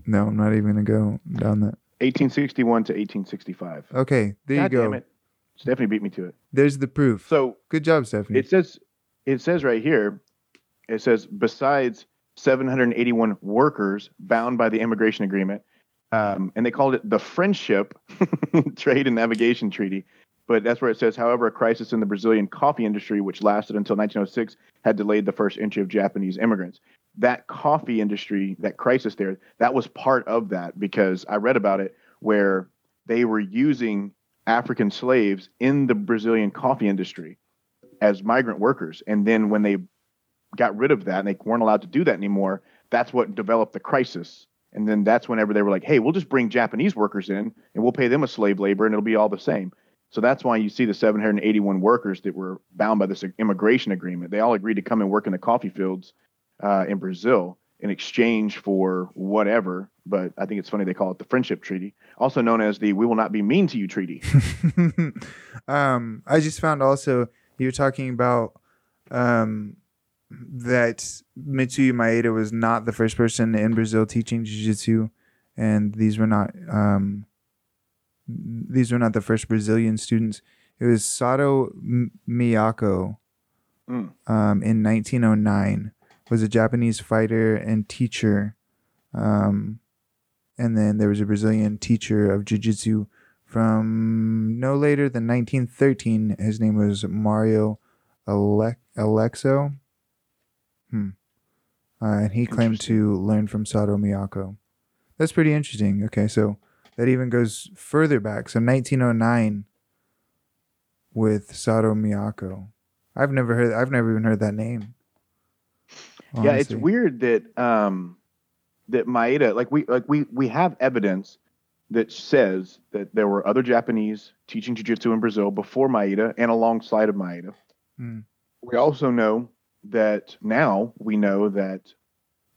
No, I'm not even gonna go down that. 1861 to 1865. Okay, there God you go. damn it. Stephanie beat me to it. There's the proof. So Good job, Stephanie. it says it says right here, it says besides 781 workers bound by the immigration agreement, um, and they called it the Friendship Trade and Navigation Treaty. But that's where it says, however, a crisis in the Brazilian coffee industry, which lasted until 1906, had delayed the first entry of Japanese immigrants. That coffee industry, that crisis there, that was part of that because I read about it where they were using African slaves in the Brazilian coffee industry as migrant workers. And then when they got rid of that and they weren't allowed to do that anymore, that's what developed the crisis. And then that's whenever they were like, hey, we'll just bring Japanese workers in and we'll pay them a slave labor and it'll be all the same. So that's why you see the 781 workers that were bound by this immigration agreement. They all agreed to come and work in the coffee fields uh, in Brazil in exchange for whatever. But I think it's funny they call it the Friendship Treaty, also known as the We Will Not Be Mean to You Treaty. um, I just found also you're talking about um, that Mitsuyo Maeda was not the first person in Brazil teaching jiu-jitsu, and these were not um, these were not the first Brazilian students. It was Sato Miyako Mm. um, in 1909 was a Japanese fighter and teacher. Um, and then there was a Brazilian teacher of jiu-jitsu from no later than 1913. His name was Mario Ale- Aleixo. Hmm. Uh, and he claimed to learn from Sato Miyako. That's pretty interesting. Okay, so that even goes further back. So 1909 with Sato Miyako. I've never heard. I've never even heard that name. Yeah, it's weird that um that Maeda like we like we we have evidence that says that there were other Japanese teaching jiu-jitsu in Brazil before Maeda and alongside of Maeda. Hmm. We also know that now we know that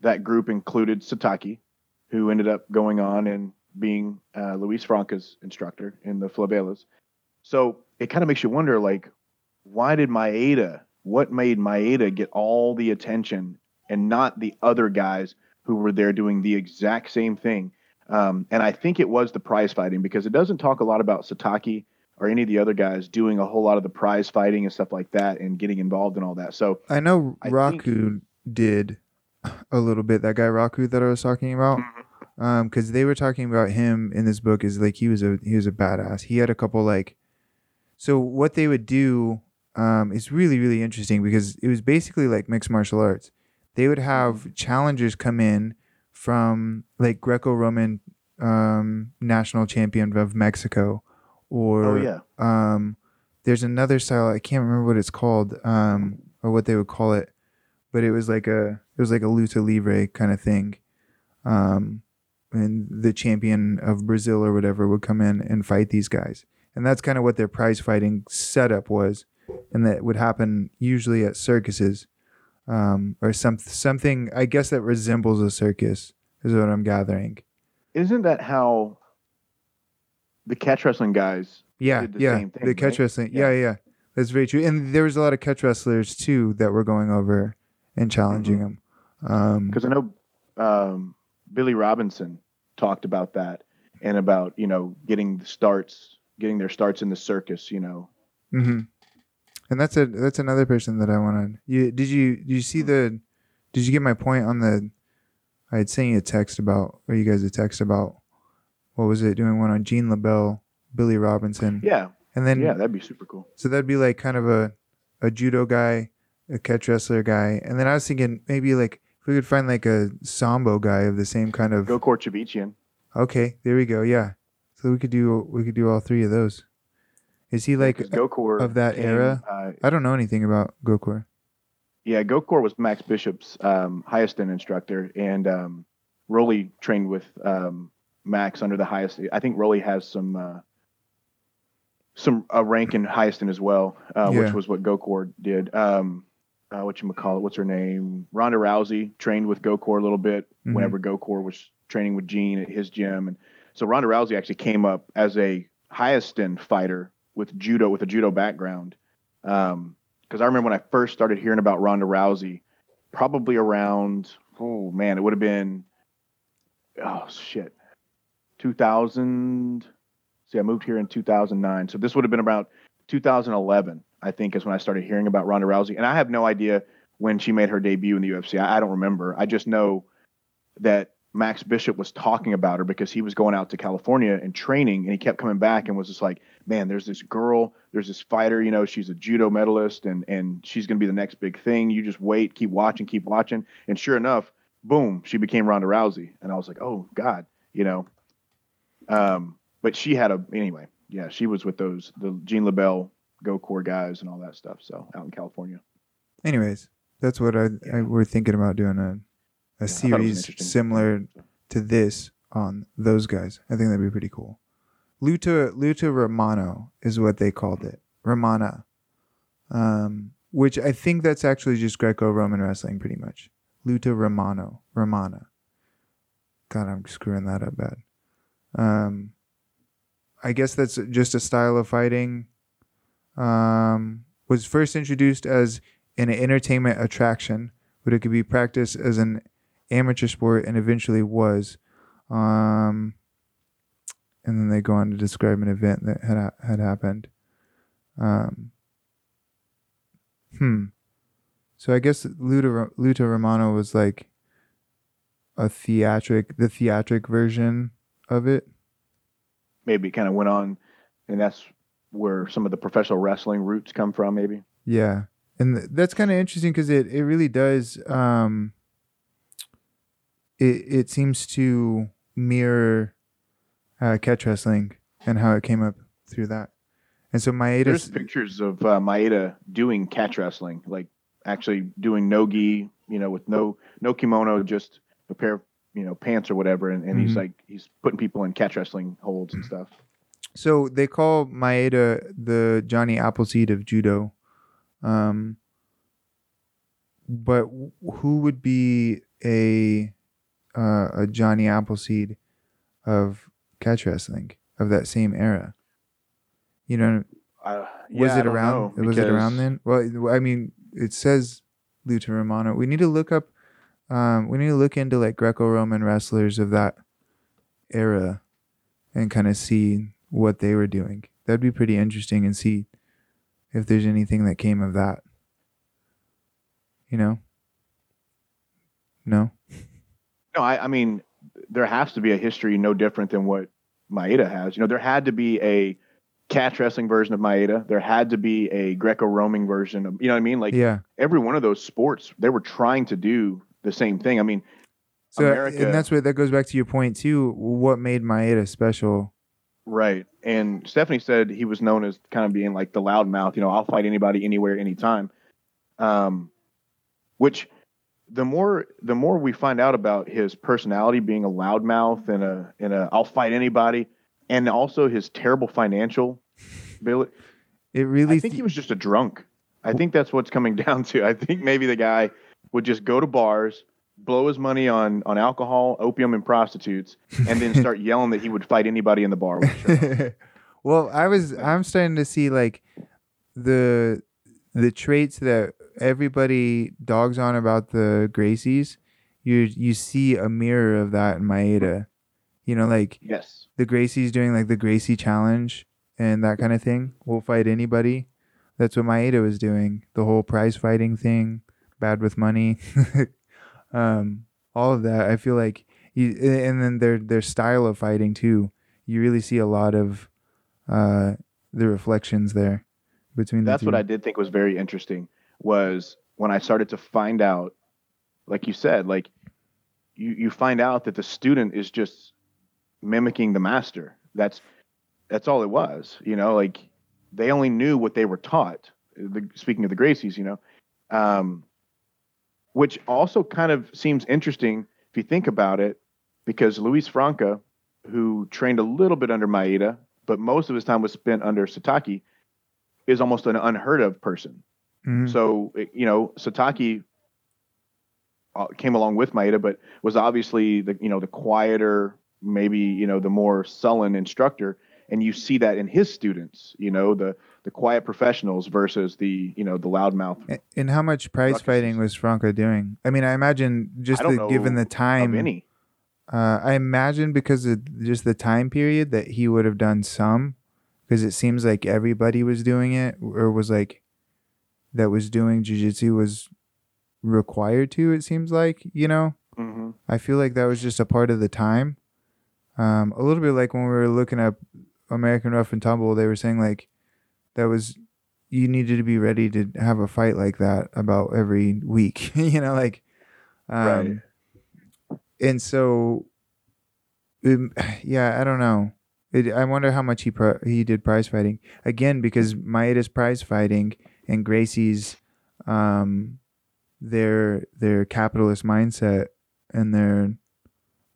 that group included Satake, who ended up going on and being uh, Luis Franca's instructor in the favelas. So it kind of makes you wonder, like, why did Maeda? What made Maeda get all the attention and not the other guys who were there doing the exact same thing? Um, and I think it was the prize fighting because it doesn't talk a lot about Satake or any of the other guys doing a whole lot of the prize fighting and stuff like that and getting involved in all that. So I know I Raku did a little bit. That guy Raku that I was talking about, Mm-hmm. Um, because they were talking about him in this book is like he was a he was a badass. He had a couple like, so what they would do, um, is really really interesting because it was basically like mixed martial arts. They would have challengers come in from like Greco-Roman um, national champion of Mexico, or oh yeah, um there's another style i can't remember what it's called um or what they would call it but it was like a it was like a luta libre kind of thing um and the champion of brazil or whatever would come in and fight these guys and that's kind of what their prize fighting setup was and that would happen usually at circuses um or some something i guess that resembles a circus is what i'm gathering isn't that how the catch wrestling guys? Yeah, did the yeah. same thing, the catch wrestling. Yeah. Yeah. yeah, That's very true. And there was a lot of catch wrestlers too that were going over and challenging them. Um, Because I know um, Billy Robinson talked about that and about you know getting the starts, getting their starts in the circus. You know, hmm And that's a that's another person that I wanted. You did you did you see the? Did you get my point on the? I had sent you a text about, or you guys a text about, what was it? Doing one on Gene LeBell, Billy Robinson, yeah, and then yeah, that'd be super cool. So that'd be like kind of a, a judo guy, a catch wrestler guy, and then I was thinking maybe like if we could find like a sambo guy of the same kind of. Gokor Chivichyan. Okay, there we go. Yeah, so we could do we could do all three of those. Is he like Gokor of that came, era? Uh, I don't know anything about Gokor. yeah, Gokor was Max Bishop's um, Hayastan instructor, and um, Rolly trained with um, Max under the highest. I think Rolly has some uh, some a rank in Hayastan as well, uh, Yeah. which was what Gokor did. Um, uh, what you call it? What's her name? Ronda Rousey trained with Gokor a little bit Mhm. whenever Gokor was training with Gene at his gym, and so Ronda Rousey actually came up as a Hayastan fighter with judo with a judo background. Um, because I remember when I first started hearing about Ronda Rousey, probably around oh man, it would have been oh shit, 2000. See, I moved here in 2009, so this would have been about 2011. I think is when I started hearing about Ronda Rousey, and I have no idea when she made her debut in the UFC. I, I don't remember. I just know that Max Bishop was talking about her because he was going out to California and training, and he kept coming back and was just like, "Man, there's this girl, there's this fighter. You know, she's a judo medalist, and and she's gonna be the next big thing. You just wait, keep watching, keep watching." And sure enough, boom, she became Ronda Rousey, and I was like, "Oh God," you know. Um, but she had a anyway. Yeah, she was with those the Gene LeBell Gokor guys and all that stuff. So out in California. Anyways, that's what I, I we're thinking about doing a a Yeah, I thought it was series similar to this on those guys. I think that'd be pretty cool. Luta Luta Romano is what they called it. Romana. Um, which I think that's actually just Greco-Roman wrestling pretty much. Luta Romano. Romana. God, I'm screwing that up bad. Um I guess that's just a style of fighting. Um was first introduced as an entertainment attraction, but it could be practiced as an amateur sport and eventually was. Um, and then they go on to describe an event that had had happened. Um, hmm. So I guess Luta Luta Romano was like a theatric, the theatric version of it. Maybe kind of went on, and that's where some of the professional wrestling roots come from. Maybe. Yeah. And th- that's kind of interesting because it, it really does um it it seems to mirror uh, catch wrestling and how it came up through that. And so There's pictures of uh, Maeda doing catch wrestling, like actually doing no gi, you know, with no no kimono, just a pair of you know pants or whatever, and, and he's Mhm. like he's putting people in catch wrestling holds and stuff. So they call Maeda the Johnny Appleseed of judo. Um but who would be a uh, a Johnny Appleseed of catch wrestling of that same era? You know, Uh, was yeah, I it around? know, was it around then? Well, I mean, it says Luta Romano. We need to look up. Um, we need to look into like Greco-Roman wrestlers of that era, and kind of see what they were doing. That'd be pretty interesting, and see if there's anything that came of that. You know. No. No, I, I mean, there has to be a history no different than what Maeda has. You know, there had to be a catch wrestling version of Maeda. There had to be a Greco-Roman version of, you know what I mean? Like yeah. every one of those sports, they were trying to do the same thing. I mean, So America, and that's what that goes back to your point too. What made Maeda special? Right. And Stephanie said he was known as kind of being like the loudmouth. You know, I'll fight anybody, anywhere, anytime. Um, which the more the more we find out about his personality being a loudmouth and a and a I'll fight anybody, and also his terrible financial ability. It really. I think he was just a drunk. I think that's what's coming down to. I think maybe the guy would just go to bars, blow his money on on alcohol, opium, and prostitutes, and then start yelling that he would fight anybody in the bar. With a shirt on. well, I was I'm starting to see like the the traits that everybody dogs on about the Gracies. You you see a mirror of that in Maeda. You know, like yes, the Gracies doing like the Gracie challenge and that kind of thing. We'll fight anybody. That's what Maeda was doing. The whole prize fighting thing, bad with money, um, all of that. I feel like, you, and then their their style of fighting too. You really see a lot of uh, the reflections there between the that's two. what I did think was very interesting. Was when I started to find out, like you said, like you you find out that the student is just mimicking the master. That's that's all it was. You know, like they only knew what they were taught. The, speaking of the Gracies, you know, um, which also kind of seems interesting if you think about it, because Luis Franca, who trained a little bit under Maeda, but most of his time was spent under Satake, is almost an unheard of person. Mhm. So you know, Satake uh, came along with Maeda, but was obviously the you know the quieter, maybe you know the more sullen instructor, and you see that in his students. You know the the quiet professionals versus the you know the loudmouth And how much prize fighting was Franco doing? I mean, I imagine just I the, given the time any. Uh, I imagine because of just the time period that he would have done some, because it seems like everybody was doing it or was like that was doing jujitsu was required to. It seems like you know. hmm I feel like that was just a part of the time. Um, a little bit like when we were looking up American Rough and Tumble, they were saying like that was you needed to be ready to have a fight like that about every week. you know, like um, Right. And so, um, yeah, I don't know. It, I wonder how much he pri- he did prize fighting again because Maeda's prize fighting and Gracie's um their their capitalist mindset and their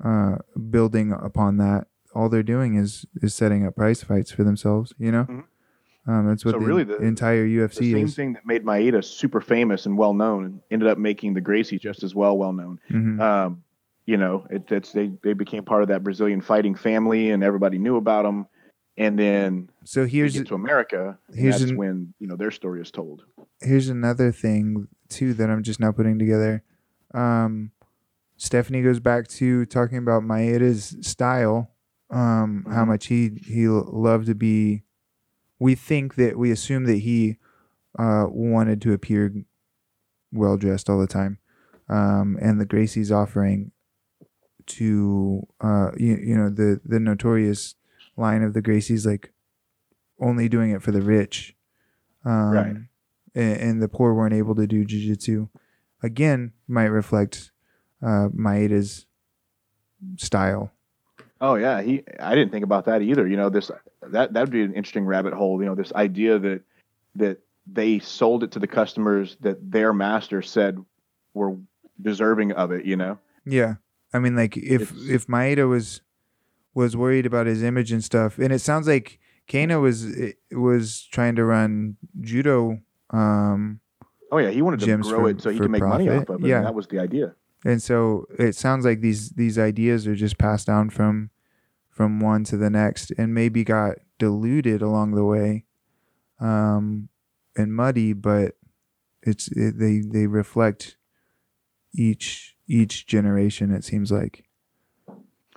uh building upon that all they're doing is is setting up prize fights for themselves you know Mhm. um that's what So the, really the- entire The UFC same is thing that made Maeda super famous and well known ended up making the Gracie just as well well known. Mhm. Um, you know, it, it's they they became part of that Brazilian fighting family and everybody knew about them. And then so here's get to America, here's that's an- when you know their story is told. here's another thing too that I'm just now putting together. Um, Stephanie goes back to talking about Maeda's style, um, how Mhm. much he he loved to be. We think that we assume that he uh, wanted to appear well dressed all the time, um, and the Gracie's offering to uh, you, you know the the notorious line of the Gracies like only doing it for the rich, um, Right. and, and the poor weren't able to do jujitsu. Again, might reflect uh, Maeda's style. Oh yeah, he. I didn't think about that either. You know, this that that'd be an interesting rabbit hole. You know, this idea that that they sold it to the customers that their master said were deserving of it. You know. Yeah, I mean, like if It's- if Maeda was was worried about his image and stuff, and it sounds like Kano was was trying to run judo, um, Oh yeah, he wanted to grow it so he could make money off of it. Yeah. that was the idea. And so it sounds like these these ideas are just passed down from from one to the next, and maybe got diluted along the way, um, and muddy, but it's it, they they reflect each each generation. It seems like.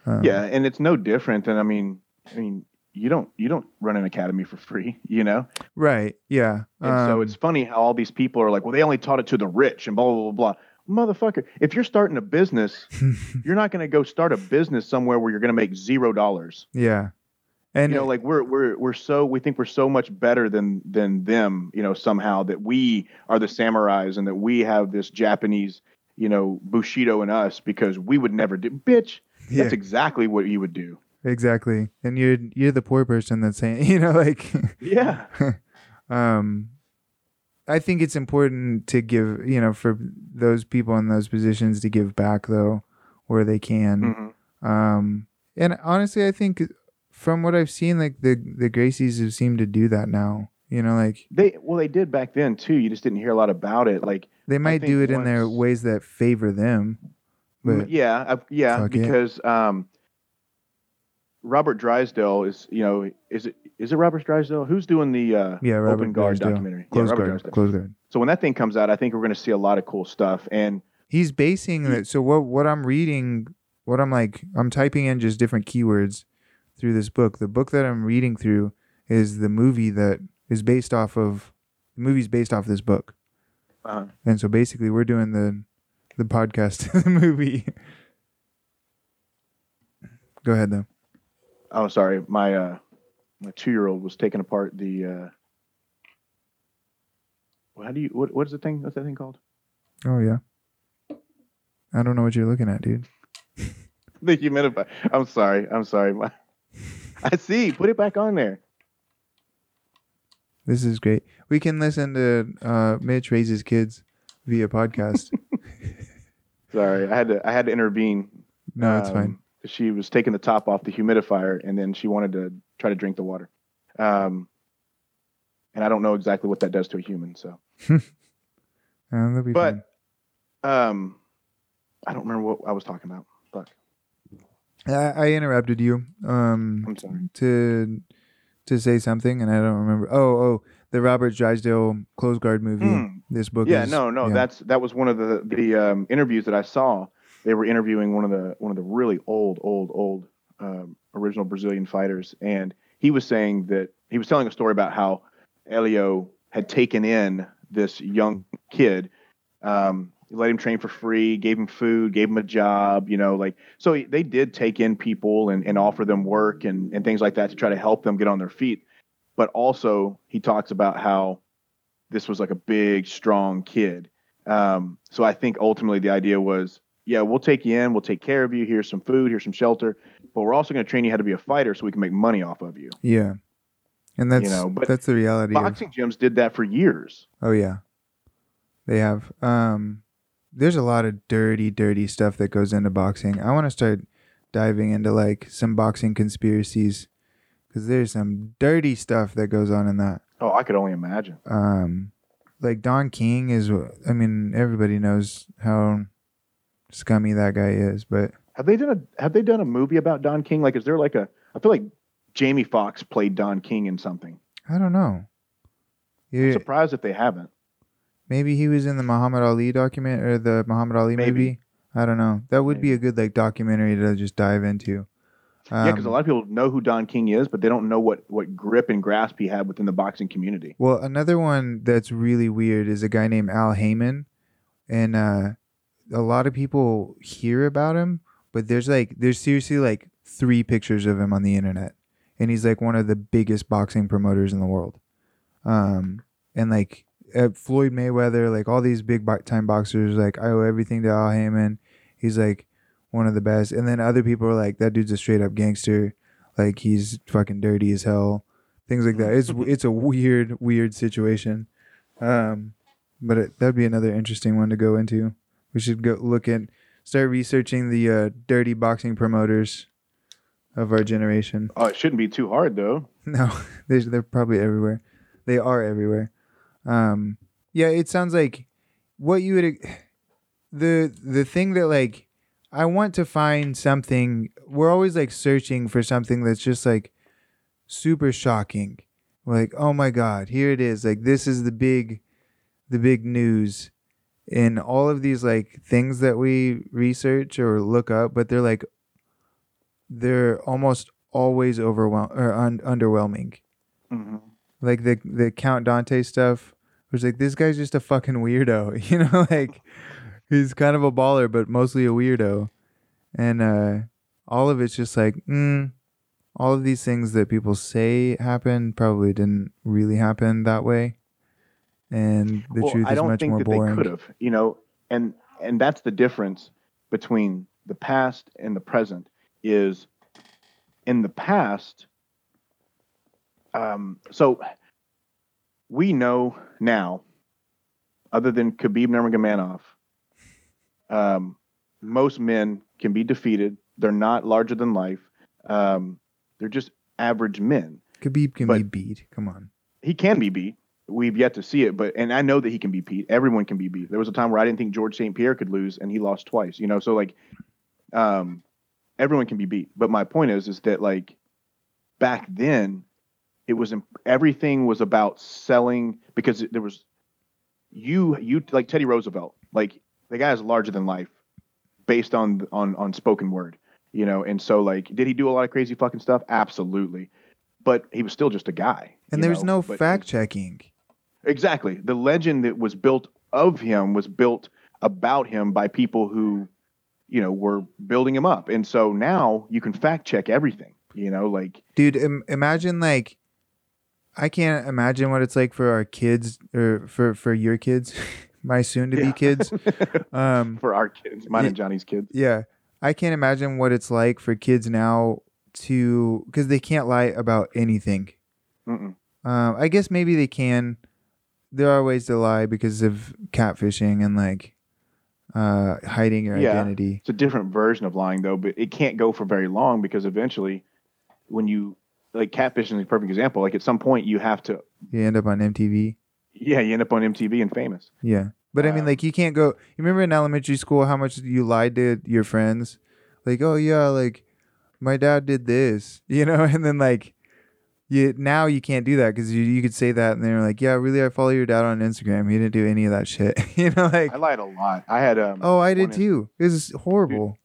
Um, Yeah, and it's no different than I mean, I mean, you don't you don't run an academy for free, you know. Right. Yeah. And so Um, it's funny how all these people are like, well, they only taught it to the rich and blah blah blah blah. Motherfucker, if you're starting a business, you're not going to go start a business somewhere where you're going to make zero dollars. yeah. And you know, like we're we're we're so we think we're so much better than than them. You know, somehow that we are the samurais and that we have this Japanese, you know, bushido in us because we would never do. Bitch, yeah, that's exactly what you would do. exactly. And you're you're the poor person that's saying, you know, like Yeah. um I think it's important to give, you know, for those people in those positions to give back though where they can. Mhm. Um and honestly, I think from what I've seen like the the Gracies have seemed to do that now. You know, like They well, they did back then too. You just didn't hear a lot about it. Like, they might do it in their ways that favor them. But yeah, I, yeah, fuck it. because um, Robert Drysdale is, you know, is it is it Robert Drysdale? Who's doing the uh, yeah, Robert Open Guard Drysdale. documentary? Close yeah, guard. Close guard. So when that thing comes out, I think we're going to see a lot of cool stuff. And He's basing that. So what? What I'm reading, what I'm like, I'm typing in just different keywords through this book. The book that I'm reading through is the movie that is based off of. The movie's based off this book, uh, and so basically, we're doing the the podcast the movie. Go ahead though. Oh, sorry, my uh, my two year old was taking apart the. Uh, how do you what what is the thing? What's that thing called? Oh yeah. I don't know what you're looking at, dude. The humidifier. I'm sorry. I'm sorry. My, I see. Put it back on there. This is great. We can listen to uh, Mitch raises kids via podcast. Sorry, I had to I had to intervene. no, it's fine. She was taking the top off the humidifier, and then she wanted to try to drink the water. Um, and I don't know exactly what that does to a human. So, but um, I don't remember what I was talking about. Fuck. I, I interrupted you um, I'm sorry. to to say something, and I don't remember. Oh, oh, the Robert Drysdale Close Guard movie. Hmm. This book. Yeah, is, no, no. yeah. That's that was one of the the um, interviews that I saw, they were interviewing one of the one of the really old, old, old um, original Brazilian fighters, and he was saying that he was telling a story about how Elio had taken in this young kid, um, let him train for free, gave him food, gave him a job, you know, like so he- they did take in people and, and offer them work and, and things like that to try to help them get on their feet. But also he talks about how this was like a big, strong kid. Um, so I think ultimately the idea was, yeah, we'll take you in, we'll take care of you. Here's some food, here's some shelter, but we're also going to train you how to be a fighter so we can make money off of you. Yeah. And that's you know, but that's the reality. Of, Boxing gyms did that for years. oh yeah, they have. Um, there's a lot of dirty, dirty stuff that goes into boxing. I want to start diving into like some boxing conspiracies because there's some dirty stuff that goes on in that. Oh, I could only imagine. um like Don King is I mean everybody knows how scummy that guy is but Have they done a Have they done a movie about Don King? Like, is there like a? I feel like Jamie Foxx played Don King in something. I don't know. I'm surprised if they haven't. maybe he was in the Muhammad Ali document or the Muhammad Ali Maybe. movie. I don't know. That would be a good like documentary to just dive into. Um, yeah, because a lot of people know who Don King is, but they don't know what what grip and grasp he had within the boxing community. Well, another one that's really weird is a guy named Al Haymon, and uh, a lot of people hear about him, but there's like there's seriously like three pictures of him on the internet, and he's like one of the biggest boxing promoters in the world, um, and like uh, Floyd Mayweather, like all these big time boxers, like I owe everything to Al Haymon. He's like one of the best, and then other people are like that dude's a straight up gangster, like he's fucking dirty as hell things like that. It's it's a weird weird situation, um, but it, that'd be another interesting one to go into. We should go look at start researching the uh, dirty boxing promoters of our generation. Oh, it shouldn't be too hard though. No, they're, they're probably everywhere. They are everywhere. Um, yeah, it sounds like what you would the the thing that like I want to find something. We're always like searching for something that's just like super shocking. Like, oh my god, here it is. Like this is the big the big news in all of these like things that we research or look up, but they're like they're almost always overwhelm or un- underwhelming. hmm Like the the Count Dante stuff was like this guy's just a fucking weirdo, you know, like he's kind of a baller but mostly a weirdo. And uh all of it's just like mm, all of these things that people say happened probably didn't really happen that way. And the well, truth I is don't much think more that boring. they could have. You know, and and that's the difference between the past and the present. Is in the past. Um, so we know now, other than Khabib Nurmagomedov, um, most men can be defeated. They're not larger than life. Um, they're just average men. Khabib can be beat. Come on. he can be beat. We've yet to see it, but and I know that he can be beat. Everyone can be beat. There was a time where I didn't think George St. Pierre could lose, and he lost twice. You know, so like, um, everyone can be beat. But my point is, is that like, back then, it was imp- everything was about selling because there was you you like Teddy Roosevelt, like the guy is larger than life, based on on on spoken word. You know, and so like, did he do a lot of crazy fucking stuff? Absolutely, but he was still just a guy. And you there's know? no But- fact checking. Exactly. The legend that was built of him was built about him by people who, you know, were building him up. And so now you can fact check everything, you know, like, dude Im- imagine like i can't imagine what it's like for our kids or for for your kids my soon to be Yeah. kids um for our kids, mine and Johnny's kids. yeah i can't imagine what it's like for kids now to because they can't lie about anything um i guess maybe they can there are ways to lie because of catfishing and like uh hiding your Yeah. identity It's a different version of lying, though, but it can't go for very long because eventually, when you, like, catfishing is a perfect example. Like, at some point, you have to, you end up on mtv yeah, you end up on MTV and famous. Yeah. But I mean, Um, like, you can't go. You remember in elementary school how much you lied to your friends? Like, oh, yeah, like, my dad did this, you know? And then, like, you now you can't do that because you, you could say that and they're like, yeah, really, I follow your dad on Instagram. He didn't do any of that shit. you know, like, I lied a lot. I had um. oh, I did too. It was horrible.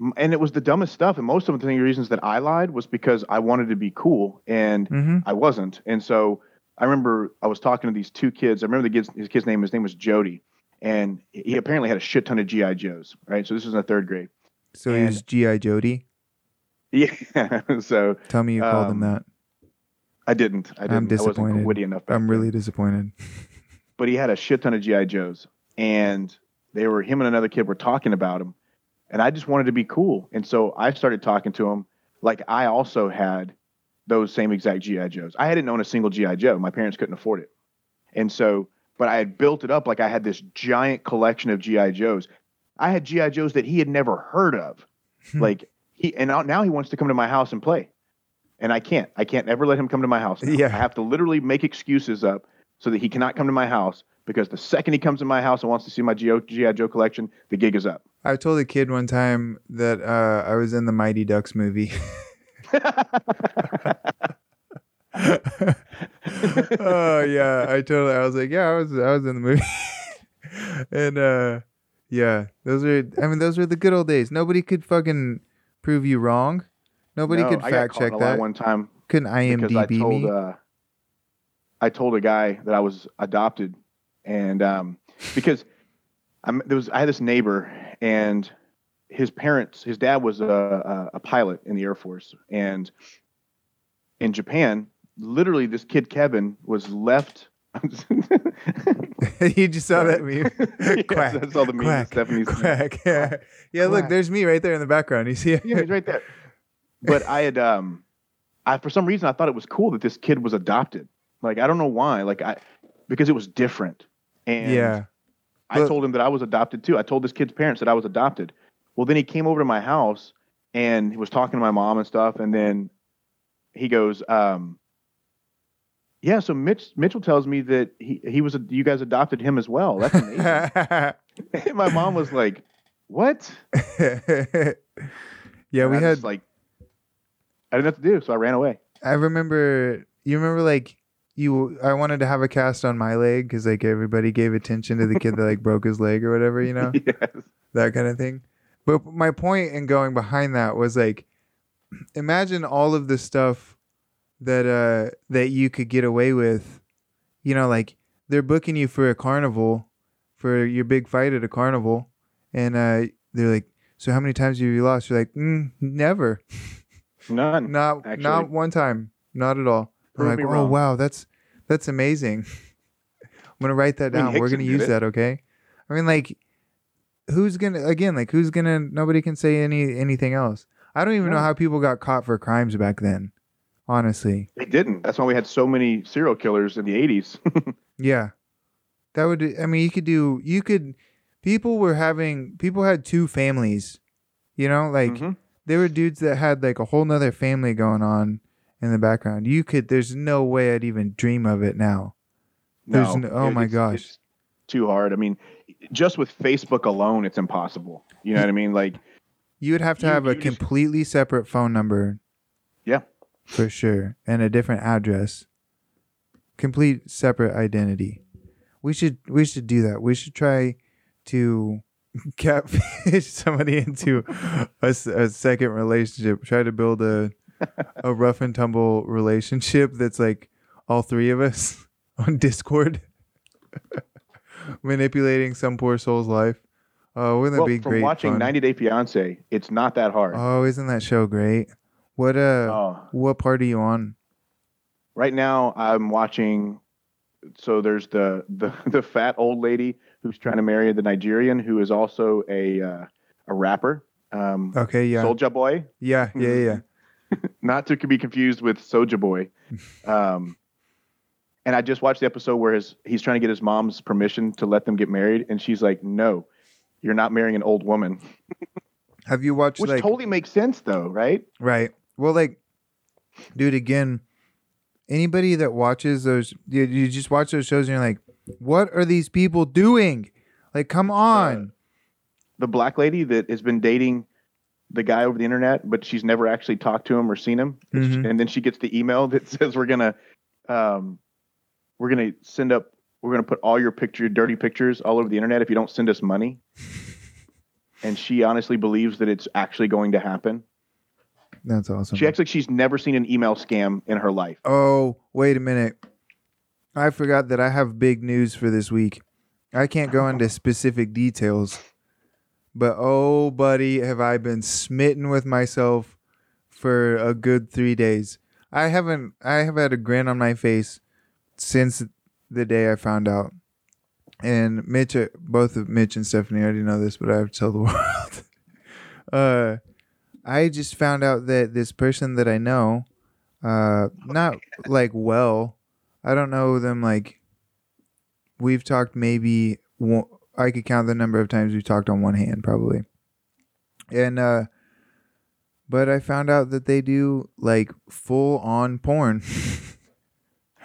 M- and it was the dumbest stuff. And most of the reasons that I lied was because I wanted to be cool and hmm I wasn't. And so I remember I was talking to these two kids. I remember the kid's, his kid's name. His name was Jody, and he apparently had a shit ton of GI Joes. Right. So this was in the third grade. So he was GI Jody. Yeah. so Tell me you called him Um, that. I didn't. I didn't. I'm I wasn't witty enough. I'm then. really disappointed. but he had a shit ton of GI Joes, and they were him and another kid were talking about him, and I just wanted to be cool, and so I started talking to him like I also had those same exact GI Joes. I hadn't owned a single GI Joe. My parents couldn't afford it, and so but I had built it up like I had this giant collection of GI Joes. I had GI Joes that he had never heard of, Hmm. like he and now he wants to come to my house and play. And I can't. I can't ever let him come to my house. now. Yeah. I have to literally make excuses up so that he cannot come to my house because the second he comes to my house and wants to see my G.I. Joe collection, the gig is up. I told a kid one time that uh, I was in the Mighty Ducks movie. oh yeah, I totally. I was like, yeah, I was. I was in the movie, and uh, yeah, those are. I mean, those were the good old days. Nobody could fucking prove you wrong. Nobody No, could I got fact check a that. one time Couldn't because I IMDb told me. uh, I told a guy that I was adopted, and um, because I'm, there was I had this neighbor and his parents, his dad was a, a, a pilot in the Air Force, and in Japan, literally, this kid Kevin was left. you just saw that meme. Yes, Quack, I saw the meme. quack, Stephanie's Quack. Yeah, yeah. Look, there's me right there in the background. You see it? yeah, he's right there. But I had um I for some reason I thought it was cool that this kid was adopted. Like I don't know why. Like I because it was different. And yeah. I But- told him that I was adopted too. I told this kid's parents that I was adopted. Well, then he came over to my house and he was talking to my mom and stuff and then he goes um yeah, so Mitch Mitchell tells me that he he was a, you guys adopted him as well. That's amazing. my mom was like, "What?" yeah, And we I had like I didn't know what to do, so I ran away. I remember. You remember like you? I wanted to have a cast on my leg because like everybody gave attention to the kid that like broke his leg or whatever, you know, yes. that kind of thing. But my point in going behind that was like, imagine all of the stuff that uh that you could get away with. You know, like they're booking you for a carnival, for your big fight at a carnival, and uh they're like, so how many times have you lost? You're like, mm, never. None. Not actually. not one time. Not at all. I'm like, oh wrong." wow, that's that's amazing. I'm gonna write that I mean, down. We're gonna use it. that, okay? I mean, like, who's gonna again? Like, who's gonna? Nobody can say any anything else. I don't even know how people got caught for crimes back then. Honestly, They didn't. That's why we had so many serial killers in the 80s. yeah, that would. I mean, you could do. You could. People were having. People had two families. You know, like Mhm. There were dudes that had like a whole nother family going on in the background. You could there's no way I'd even dream of it now. There's no- oh my it's- gosh. it's too hard. I mean, just with Facebook alone, it's impossible. You know what I mean? Like, You would have to You- have a you just- completely separate phone number yeah, for sure and a different address. Complete separate identity. We should we should do that. We should try to catfish somebody into a second relationship. Try to build a a rough and tumble relationship that's like all three of us on Discord, manipulating some poor soul's life. Oh, wouldn't that well, be from great? watching fun? 90 Day Fiance, it's not that hard. Oh, isn't that show great? What uh, Oh. what part are you on? right now, I'm watching. So there's the, the the fat old lady who's trying to marry the Nigerian, who is also a uh, a rapper. Um, Okay, yeah, Soulja Boy. yeah, yeah, yeah. not to be confused with Soja Boy. Um, and I just watched the episode where his he's trying to get his mom's permission to let them get married, and she's like, "No, you're not marrying an old woman," Have you watched which like totally makes sense, though, right? right? Well, like, dude, again, anybody that watches those, you, you just watch those shows and you're like, what are these people doing? Like, come on. The black lady that has been dating the guy over the internet, but she's never actually talked to him or seen him. Mhm. And then she gets the email that says we're gonna um, we're gonna send up we're gonna put all your picture dirty pictures all over the internet if you don't send us money. and she honestly believes that it's actually going to happen. That's awesome. She acts like she's never seen an email scam in her life. Oh, wait a minute. I forgot that I have big news for this week. I can't go into specific details, but oh, buddy, have I been smitten with myself for a good three days. I haven't, I have had a grin on my face since the day I found out. And Mitch, uh, both of Mitch and Stephanie already know this, but I have to tell the world. uh, I just found out that this person that I know, uh, not like well, I don't know them like. We've talked maybe one, I could count the number of times we've talked on one hand probably, and uh, but I found out that they do like full on porn.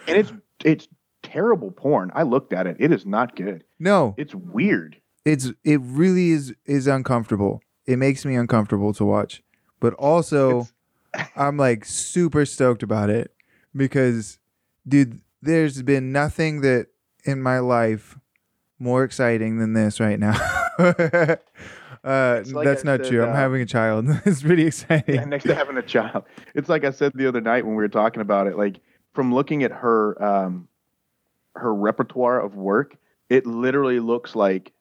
And it's it's terrible porn. I looked at it. It is not good. no, It's weird. it's it really is is uncomfortable. It makes me uncomfortable to watch, but also I'm like super stoked about it because, dude, there's been nothing that in my life more exciting than this right now. uh, like that's I not said, true. I'm uh, having a child. it's pretty exciting. Yeah, next to having a child. It's like I said the other night when we were talking about it. Like from looking at her um, her repertoire of work, it literally looks like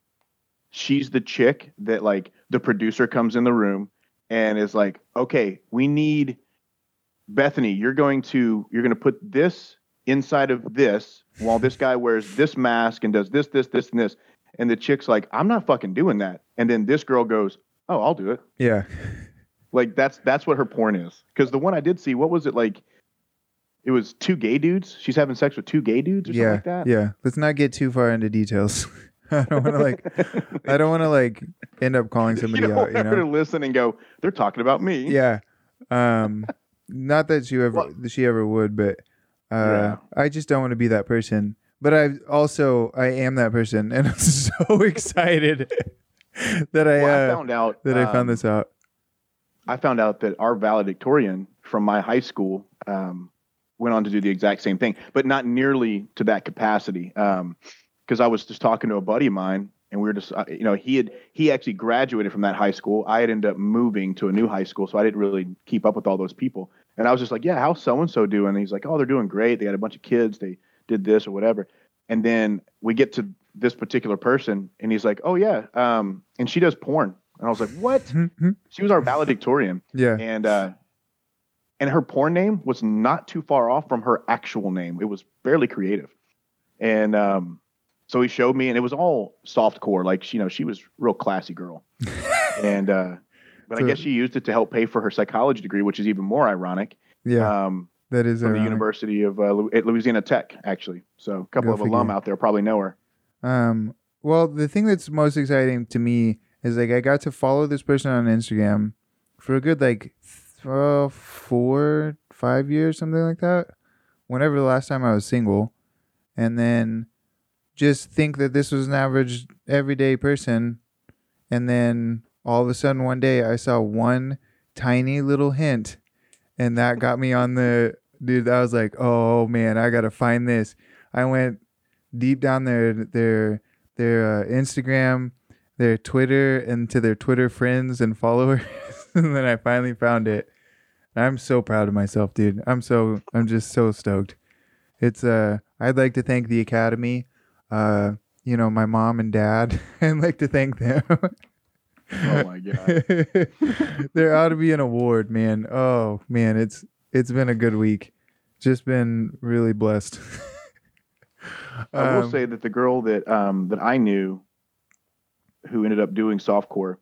she's the chick that like the producer comes in the room and is like, "Okay, we need Bethany. You're going to you're going to put this inside of this while this guy wears this mask and does this, this, this, and this." And the chick's like, "I'm not fucking doing that." And then this girl goes, "Oh, I'll do it." yeah. Like that's that's what her porn is. Because the one I did see, what was it like? It was two gay dudes. She's having sex with two gay dudes or Yeah. something like that. Yeah. Let's not get too far into details. I don't want to like. I don't want to like end up calling somebody you out. You know. to listen and go, they're talking about me. yeah um not that she ever Well- she ever would but uh Yeah. i just don't want to be that person but i also i am that person and i'm so excited that i Well, I uh found out that i um, found this out I found out that our valedictorian from my high school um, went on to do the exact same thing, but not nearly to that capacity. Because I was just talking to a buddy of mine, and we were just, uh, you know, he had he actually graduated from that high school. I had ended up moving to a new high school, so I didn't really keep up with all those people. And I was just like, "Yeah, how's so and so doing?" And he's like, "Oh, they're doing great. They had a bunch of kids. They did this or whatever." And then we get to this particular person, and he's like, "Oh yeah, um, and she does porn." And I was like, "What?" She was our valedictorian yeah and uh and her porn name was not too far off from her actual name. It was fairly creative. And um so he showed me and it was all soft core, like you know, she was real classy girl. and uh but So- I guess she used it to help pay for her psychology degree, which is even more ironic. yeah Um that is from the. University of uh, at Louisiana Tech, actually. So a couple Go of alum out there probably know her. Um, well, the thing that's most exciting to me is like I got to follow this person on Instagram for a good like th- four, five years, something like that. Whenever the last time I was single, and then just think that this was an average, everyday person, and then all of a sudden one day I saw one tiny little hint, and that got me on the dude. I was like, oh man, I gotta find this. I went deep down their their their uh, Instagram, their Twitter, and to their Twitter friends and followers, and then I finally found it. I'm so proud of myself, dude. I'm so I'm just so stoked. It's uh I'd like to thank the Academy, uh, you know, my mom and dad. I'd like to thank them. Oh my god. there ought to be an award, man. Oh man, it's it's been a good week. Just been really blessed. I will Um, say that the girl that um, that I knew, who ended up doing softcore,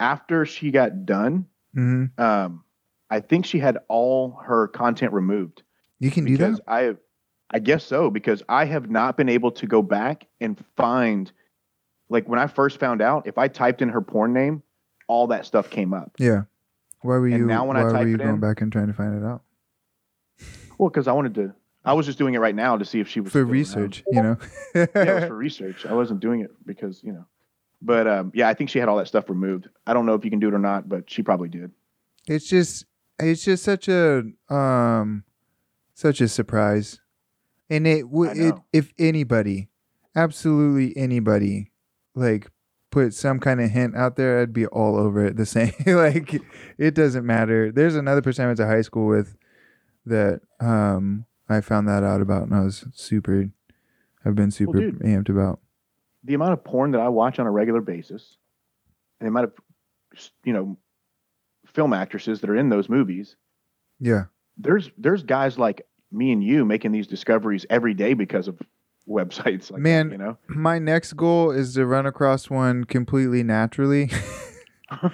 after she got done, mhm. um, I think she had all her content removed You can do that. I, I guess so because I have not been able to go back and find, like when I first found out, if I typed in her porn name, all that stuff came up. Yeah. Why were And you? now when I why were you it going in- back and trying to find it out Well, because I wanted to. I was just doing it right now to see if she was for research? You know. yeah, it was for research. I wasn't doing it because you know But um, yeah, I think she had all that stuff removed. I don't know if you can do it or not, but she probably did. It's just it's just such a um such a surprise. And it would if anybody, absolutely anybody, like put some kind of hint out there, I'd be all over it the same. like it doesn't matter. There's another person I went to high school with that um I found that out about and I was super I've been super dude. amped about. The amount of porn that I watch on a regular basis, and the amount of you know film actresses that are in those movies. Yeah. There's there's guys like me and you making these discoveries every day because of websites like Man, that, you know. My next goal is to run across one completely naturally. like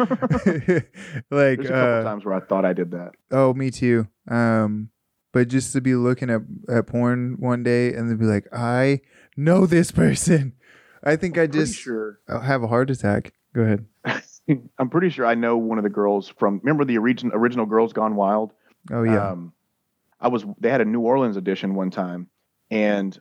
There's a couple uh, times where I thought I did that. Oh, me too. Um, but just to be looking at at porn one day and then be like, I know this person. I think I Pretty just sure. I'll have a heart attack. Go ahead. I'm pretty sure I know one of the girls from. Remember the original original Girls Gone Wild? Oh yeah. Um, I was. They had a New Orleans edition one time, and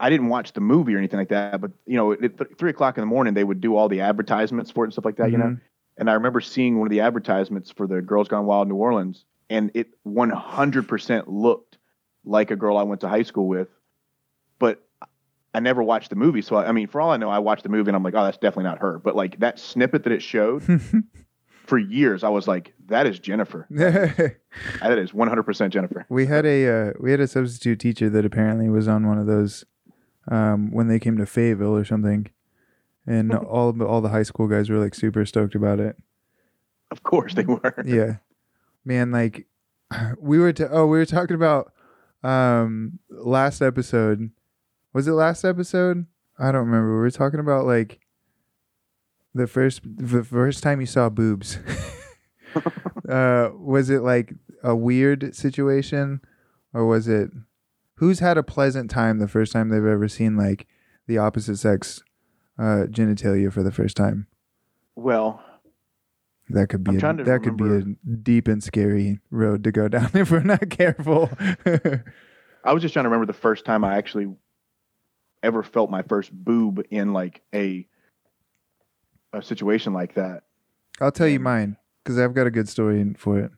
I didn't watch the movie or anything like that. But you know, at th- three o'clock in the morning, they would do all the advertisements for it and stuff like that. You know, Mhm. and I remember seeing one of the advertisements for the Girls Gone Wild New Orleans, and it 100% looked like a girl I went to high school with, but I never watched the movie. So I, I mean, for all I know, I watched the movie and I'm like, oh, that's definitely not her. But like that snippet that it showed for years, I was like, that is Jennifer. That is 100% Jennifer. we had a uh, we had a substitute teacher that apparently was on one of those um, when they came to Fayetteville or something, and all of the- all the high school guys were like super stoked about it. Of course they were. yeah. Man like we were to oh we were talking about um last episode. Was it last episode? I don't remember. We were talking about like the first the first time you saw boobs. Uh was it like a weird situation or was it who's had a pleasant time the first time they've ever seen like the opposite sex uh genitalia for the first time Well, that could be a, that could be a deep and scary road to go down if we're not careful. I was just trying to remember the first time I actually ever felt my first boob in like a a situation like that. I'll tell you mine because I've got a good story for it.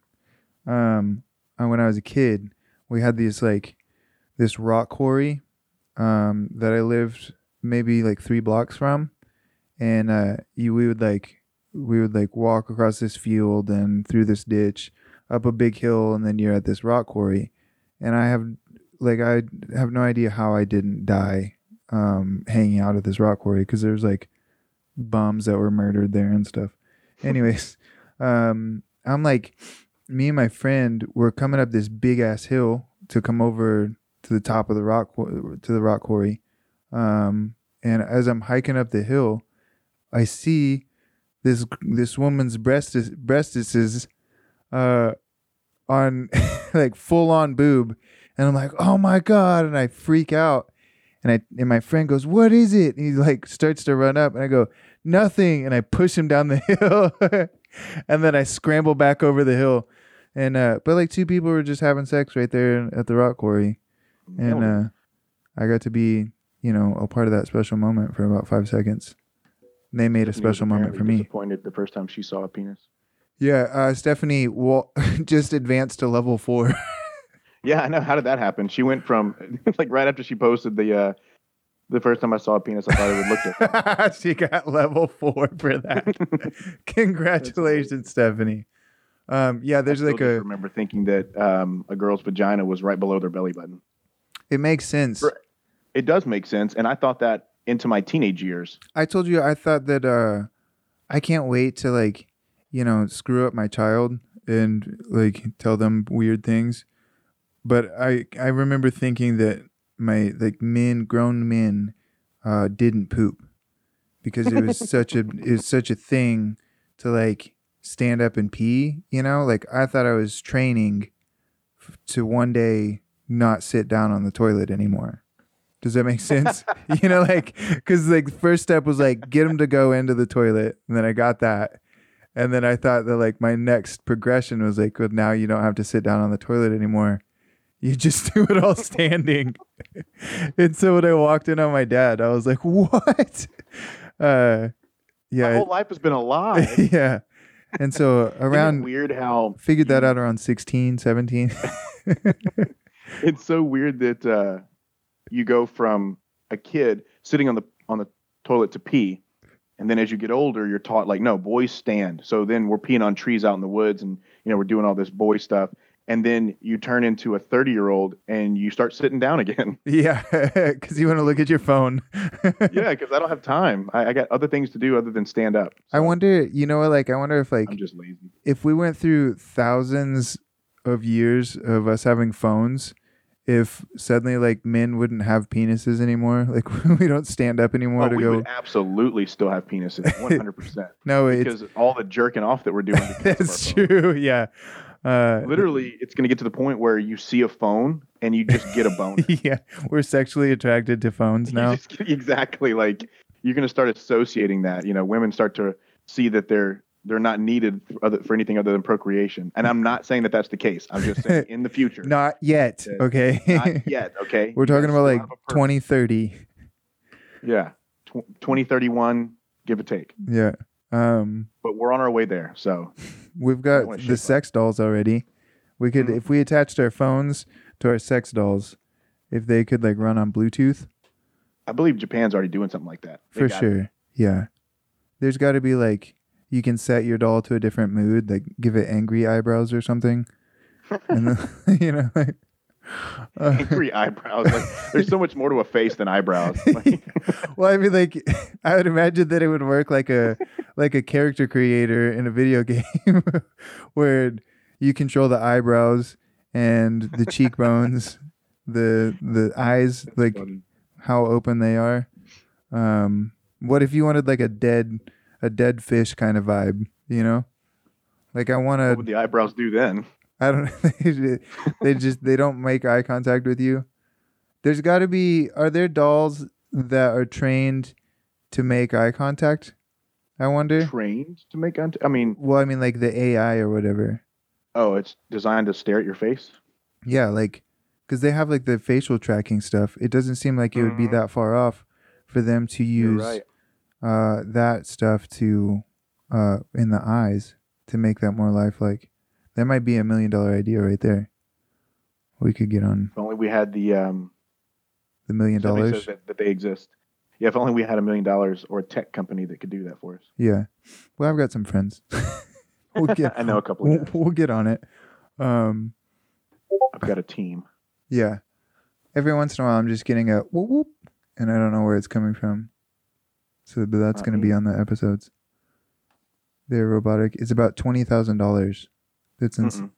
Um, when I was a kid, we had these like this rock quarry um, that I lived maybe like three blocks from, and uh, you we would like we would like walk across this field and through this ditch up a big hill, and then you're at this rock quarry, and I have like I have no idea how I didn't die um, hanging out at this rock quarry because there's like bums that were murdered there and stuff. Anyways, um, I'm like, me and my friend were coming up this big ass hill to come over to the top of the rock to the rock quarry, um, and as I'm hiking up the hill, I see this this woman's breast breastises, uh, on like full on boob, and I'm like, oh my god, and I freak out. And I and my friend goes, "What is it?" And he like starts to run up, and I go, "Nothing." And I push him down the hill, and then I scramble back over the hill. And uh, but like two people were just having sex right there at the rock quarry, and uh, I got to be you know a part of that special moment for about five seconds. They made a special moment for me. Disappointed the first time she saw a penis. Yeah, uh, Stephanie wa- just advanced to level four. Yeah, I know. How did that happen? She went from like right after she posted the uh the first time I saw a penis, I thought it would look different. she got level four for that. Congratulations, Stephanie. Um, yeah, there's like a. remember thinking that um, a girl's vagina was right below their belly button. It makes sense. It does make sense, and I thought that into my teenage years. I told you I thought that uh, I can't wait to like, you know, screw up my child and like tell them weird things. But I I remember thinking that my like men grown men uh, didn't poop because it was such a it was such a thing to like stand up and pee. You know, like I thought I was training f- to one day not sit down on the toilet anymore. Does that make sense? you know, like, because like the first step was like get him to go into the toilet, and then I got that, and then I thought that like my next progression was like, well, now you don't have to sit down on the toilet anymore. You just do it all standing. and so when I walked in on my dad, I was like, what? Uh, My yeah, whole life has been a lie. yeah. And so around weird how figured that out around 16, 17. it's so weird that uh, you go from a kid sitting on the on the toilet to pee, and then as you get older, you're taught like, no, boys stand. So then we're peeing on trees out in the woods, and you know we're doing all this boy stuff, and then you turn into a 30 year old and you start sitting down again. yeah, because you want to look at your phone. yeah, because I don't have time. I, I got other things to do other than stand up. I wonder, you know? Like, I wonder if like I'm just lazy. if we went through thousands of years of us having phones, if suddenly like men wouldn't have penises anymore, like we don't stand up anymore Oh, to we go. would absolutely still have penises, 100. percent no, it's Because all the jerking off that we're doing. That's true. Yeah. Uh, Literally, it's going to get to the point where you see a phone and you just get a bone. yeah, we're sexually attracted to phones now. just exactly. Like you're going to start associating that. You know, women start to see that they're they're not needed for, other, for anything other than procreation. And I'm not saying that that's the case. I'm just saying in the future. Not yet. Okay. Not yet. Okay. we're talking about like have a purpose. 2030. Yeah. Tw- 2031, give or take. Yeah. Um, But we're on our way there. So we've got the up. sex dolls already. We could, Mhm. if we attached our phones to our sex dolls, if they could like run on Bluetooth, I believe Japan's already doing something like that. They for got it. sure. Yeah. There's got to be like you can set your doll to a different mood, like give it angry eyebrows or something, and then you know, like, uh, Angry eyebrows. Like, there's so much more to a face than eyebrows. Like, well, I mean, like I would imagine that it would work like a like a character creator in a video game, where you control the eyebrows and the cheekbones, the the eyes, like how open they are. Um, what if you wanted like a dead a dead fish kind of vibe? You know, like I want to. what would the eyebrows do then? I don't. they just they don't make eye contact with you. There's got to be. Are there dolls that are trained to make eye contact? I wonder. Trained to make. Unt- I mean, Well, I mean, like the AI or whatever. oh, it's designed to stare at your face. Yeah, like because they have like the facial tracking stuff. It doesn't seem like it would be Mhm. that far off for them to use right. Uh, that stuff to uh, in the eyes to make that more lifelike. That might be a million dollar idea right there. We could get on If only we had the um. the million dollars. that, that they exist. Yeah, if only we had a million dollars or a tech company that could do that for us. Yeah. Well, I've got some friends. we'll get. I know a couple We'll, we'll get on it. Um. I've got a team. Yeah. Every once in a while, I'm just getting a whoop whoop, and I don't know where it's coming from. So, but that's going to be on the episodes. They're robotic. It's about twenty thousand dollars. That's ins- Mm-mm.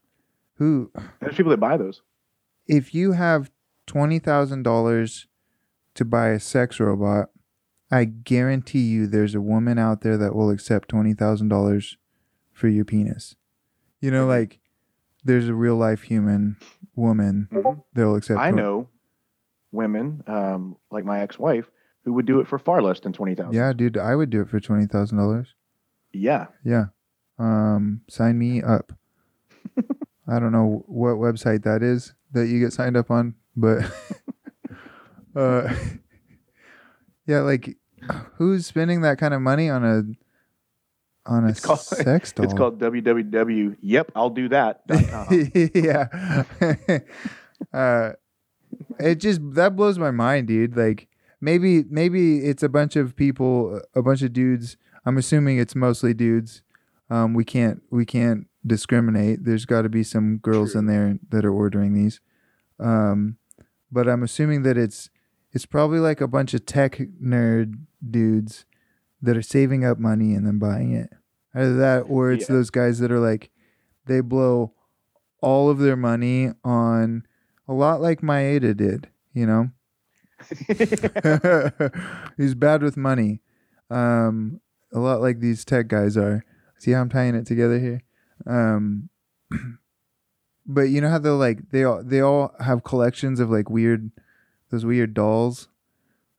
who There's people that buy those. if you have twenty thousand dollars to buy a sex robot, I guarantee you there's a woman out there that will accept twenty thousand dollars for your penis. You know, Mhm. like there's a real life human woman Mhm. that'll accept. I know women, um, like my ex-wife, who would do it for far less than twenty thousand. Yeah, dude, I would do it for twenty thousand dollars. Yeah. Yeah, um, sign me up. I don't know what website that is that you get signed up on, but uh, yeah, like who's spending that kind of money on a on a It's called- sex doll? It's called www. Yep, I'll do that. yeah. uh, it just that blows my mind, dude. Like maybe maybe it's a bunch of people, a bunch of dudes. I'm assuming it's mostly dudes. Um, we can't we can't discriminate. There's got to be some girls True. in there that are ordering these. Um, but I'm assuming that it's it's probably like a bunch of tech nerd dudes that are saving up money and then buying it. Either that or it's Yeah. those guys that are like they blow all of their money on a lot like Maeda did, you know? He's bad with money. Um, a lot like these tech guys are. See how I'm tying it together here? Um, but you know how they're like they all they all have collections of like weird those weird dolls.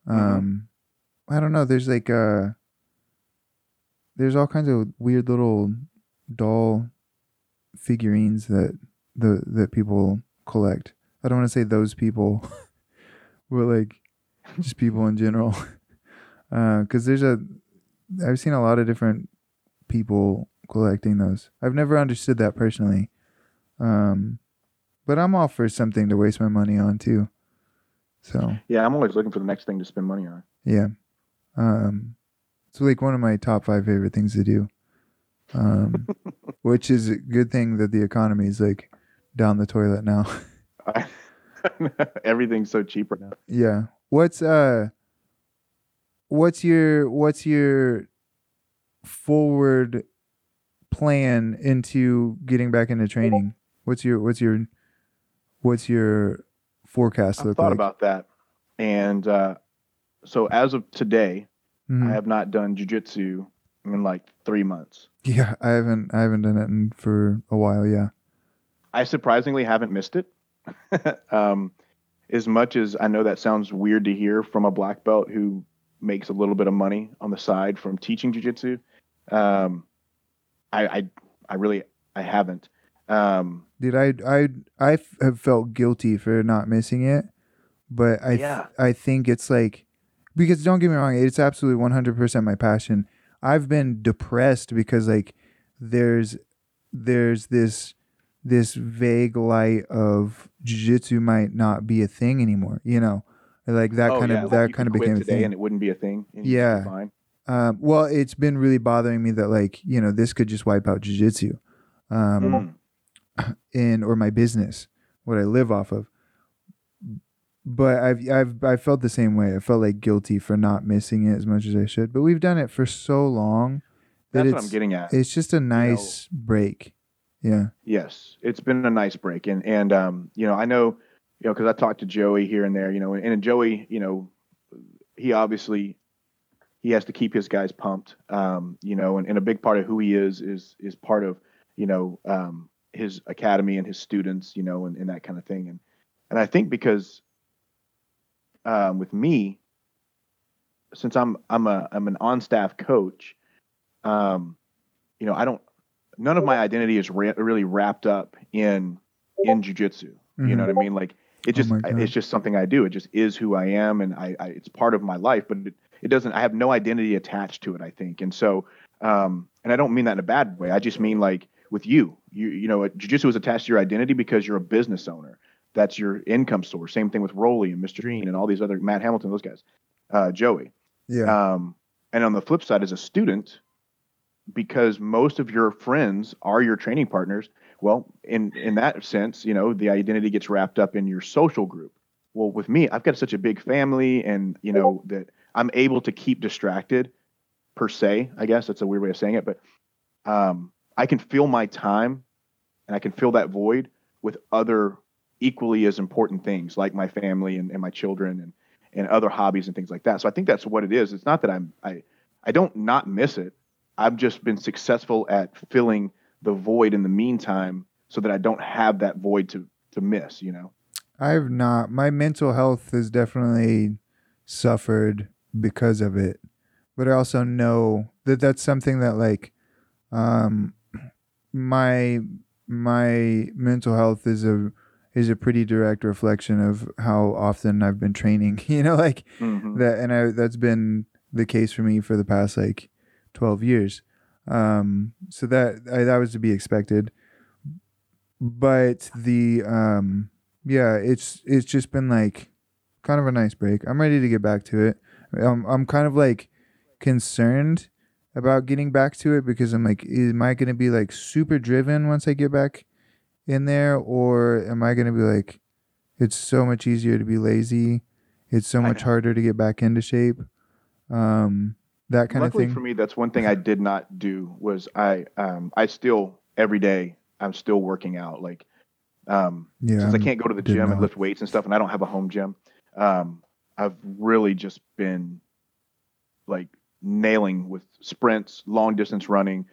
Um, I don't know. There's like uh, there's all kinds of weird little doll figurines that the that people collect. I don't want to say those people, but like just people in general. Because there's a I've seen a lot of different people collecting those. I've never understood that personally. Um, but I'm all for something to waste my money on too. So Yeah, I'm always looking for the next thing to spend money on. yeah, um, it's like one of my top five favorite things to do. Um, which is a good thing that the economy is like down the toilet now. I, everything's so cheap right now. Yeah. What's uh what's your what's your forward plan into getting back into training? What's your what's your what's your forecast look thought like? about that, and uh, so as of today, Mhm. I have not done jujitsu in like three months. yeah, I haven't I haven't done it in, for a while, yeah. I surprisingly haven't missed it. um, as much as I know that sounds weird to hear from a black belt who makes a little bit of money on the side from teaching jujitsu, um, I, I I really I haven't. Um, Dude, I I I have felt guilty for not missing it, but I Yeah. I think it's like because don't get me wrong, it's absolutely one hundred percent my passion. I've been depressed because like there's there's this this vague light of jiu-jitsu might not be a thing anymore. You know, like that oh, kind yeah, of that you kind of became a thing. and it wouldn't be a thing. and Yeah. fine. Um, well, it's been really bothering me that like you know this could just wipe out jiu-jitsu. Um, Mm. in or my business, what I live off of. But I've I've I felt the same way. I felt like guilty for not missing it as much as I should. But we've done it for so long that That's it's what I'm getting at. it's just a nice break. Yeah. Yes, it's been a nice break, and and um, you know, I know, you know, because I talked to Joey here and there, you know, and, and Joey, you know, he obviously he has to keep his guys pumped, um, you know, and, and a big part of who he is is is part of, you know, um, his academy and his students, you know, and, and that kind of thing, and and I think because um, with me, since I'm I'm a I'm an on staff coach, um, you know, I don't none of my identity is ra- really wrapped up in in jujitsu. You know what I mean? Like it Mm-hmm. Oh just it's just something I do. It just is who I am, and I, I it's part of my life. But it, it doesn't. I have no identity attached to it. I think, and so um, and I don't mean that in a bad way. I just mean like with you, you you know, jujitsu is attached to your identity because you're a business owner. That's your income source. Same thing with Rolly and Mr. Green and all these other Matt Hamilton, those guys, uh, Joey. Yeah. Um, and on the flip side, as a student, because most of your friends are your training partners, well, in in that sense, you know, the identity gets wrapped up in your social group. Well, with me, I've got such a big family, and you know that I'm able to keep distracted, per se. I guess that's a weird way of saying it, but um, I can fill my time, and I can fill that void with other equally as important things, like my family and, and my children, and and other hobbies and things like that. So I think that's what it is. It's not that I'm I I don't not miss it. I've just been successful at filling the void in the meantime so that I don't have that void to to miss, you know. I've not. My mental health has definitely suffered because of it, but I also know that that's something that like, um, my my mental health is a is a pretty direct reflection of how often I've been training. You know, like Mhm. that, and I that's been the case for me for the past like twelve years. Um, so that I, that was to be expected, but the um yeah, it's it's just been like kind of a nice break. I'm ready to get back to it. I'm I'm kind of like concerned about getting back to it because I'm like, am I gonna be like super driven once I get back in there, or am I gonna be like, it's so much easier to be lazy, it's so much harder to get back into shape, um, that kind Luckily of thing. for me, that's one thing I did not do was I um I still every day I'm still working out like um yeah, since I can't go to the gym and lift weights and stuff, and I don't have a home gym, um, I've really just been like nailing with sprints, long distance running,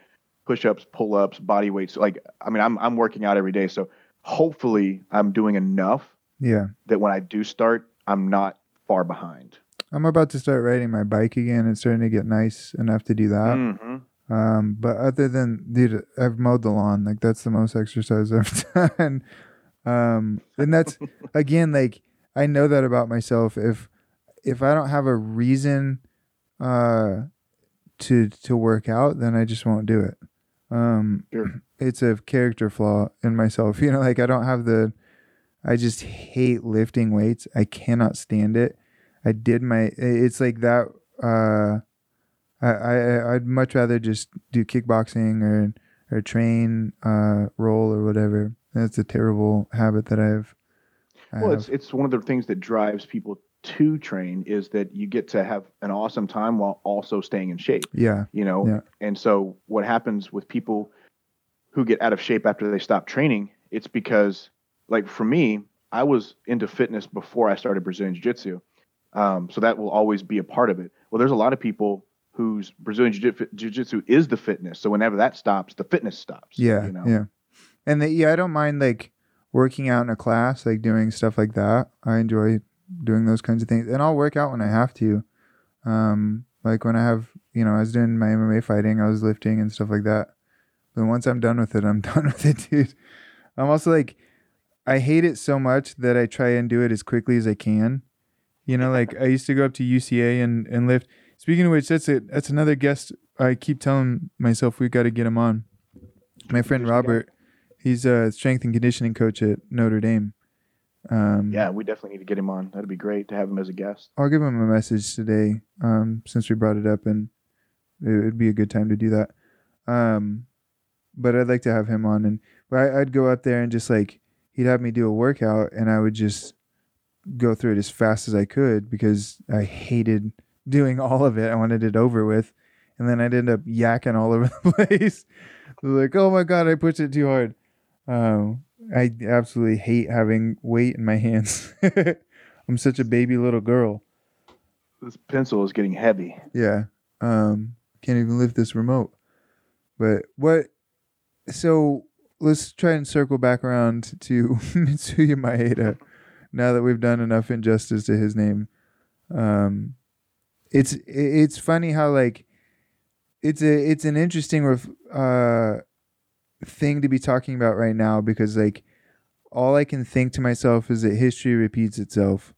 push ups, pull ups, body weights. Like, I mean, I'm I'm working out every day, so hopefully I'm doing enough yeah. that when I do start, I'm not far behind. I'm about to start riding my bike again. It's starting to get nice enough to do that. Mhm. Um, but other than dude, I've mowed the lawn. Like that's the most exercise I've done. Um, and that's again like I know that about myself. If if I don't have a reason uh to to work out, then I just won't do it. Um, Sure. it's a character flaw in myself. You know, like I don't have the. I just hate lifting weights. I cannot stand it. I did my. It's like that. Uh, I I I'd much rather just do kickboxing or or train uh roll or whatever. That's a terrible habit that I've. I Well, have. it's it's one of the things that drives people to train is that you get to have an awesome time while also staying in shape. yeah. You know, Yeah. and so what happens with people who get out of shape after they stop training? It's because, like for me, I was into fitness before I started Brazilian Jiu Jitsu, um, so that will always be a part of it. Well, there's a lot of people whose Brazilian Jiu Jitsu is the fitness, so whenever that stops, the fitness stops. Yeah, you know? yeah. And the, yeah, I don't mind like working out in a class, like doing stuff like that. I enjoy doing those kinds of things, and I'll work out when I have to. Um, like when I have, you know, I was doing my MMA fighting, I was lifting and stuff like that. But once I'm done with it, I'm done with it, dude. I'm also like, I hate it so much that I try and do it as quickly as I can. You know, like I used to go up to UCA and and lift. Speaking of which, that's it. That's another guest. I keep telling myself we've got to get him on. My friend Who's the guy? Robert, he's a strength and conditioning coach at Notre Dame. Um, Yeah, we definitely need to get him on. That'd be great to have him as a guest. I'll give him a message today, um, since we brought it up, and it would be a good time to do that. Um, but I'd like to have him on, and I, I'd go up there and just like he'd have me do a workout, and I would just go through it as fast as I could because I hated doing all of it. I wanted it over with, and then I'd end up yakking all over the place. like, oh my god, I pushed it too hard. Um, I absolutely hate having weight in my hands. I'm such a baby little girl. This pencil is getting heavy. Yeah. Um, can't even lift this remote. But what? So let's try and circle back around to Mitsuya Maeda. Now that we've done enough injustice to his name, um, it's it's funny how like it's a it's an interesting ref, uh thing to be talking about right now because like all I can think to myself is that history repeats itself.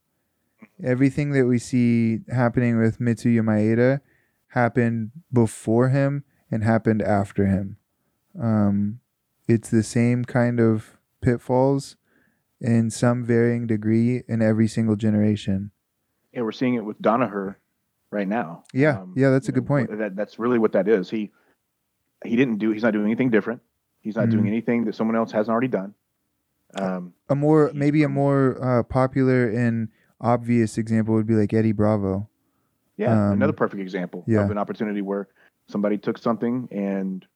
Everything that we see happening with Mitsuya Maeda happened before him and happened after him. Um, it's the same kind of pitfalls in some varying degree in every single generation. Yeah, we're seeing it with Danaher right now. Yeah, yeah, that's a good point. That that's really what that is. He he didn't do. He's not doing anything different. He's not Mhm. doing anything that someone else hasn't already done. Um, A more maybe a more uh, popular and obvious example would be like Eddie Bravo. yeah, Um, another perfect example yeah. of an opportunity where somebody took something and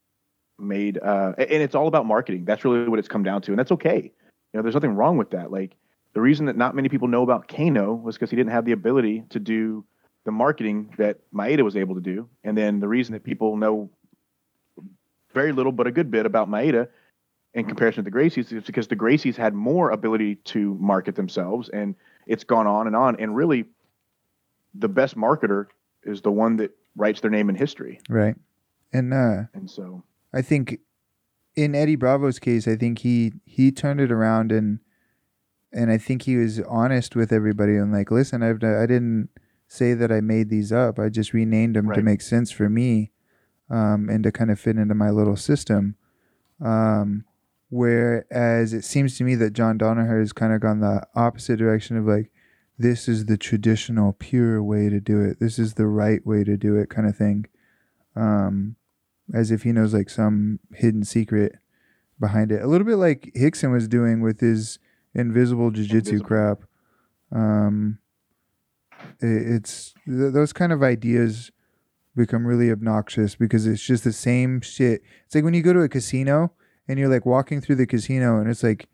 made. Uh, and it's all about marketing. That's really what it's come down to, and that's okay. You know, there's nothing wrong with that. Like the reason that not many people know about Kano was because he didn't have the ability to do the marketing that Maeda was able to do, and then the reason that people know very little but a good bit about Maeda in comparison to the Gracies is because the Gracies had more ability to market themselves, and it's gone on and on. And really, the best marketer is the one that writes their name in history. Right. And uh And so, I think in Eddie Bravo's case, I think he he turned it around and and I think he was honest with everybody and like, listen, I've I didn't say that I made these up. I just renamed them to make sense for me, um, and to kind of fit into my little system. Um, whereas it seems to me that John Danaher has kind of gone the opposite direction of like, this is the traditional, pure way to do it. This is the right way to do it, kind of thing. Um, as if he knows like some hidden secret behind it. A little bit like Rickson was doing with his invisible jiu-jitsu crap. Um, i- it's th- those kind of ideas become really obnoxious because it's just the same shit. It's like when you go to a casino and you're like walking through the casino and it's like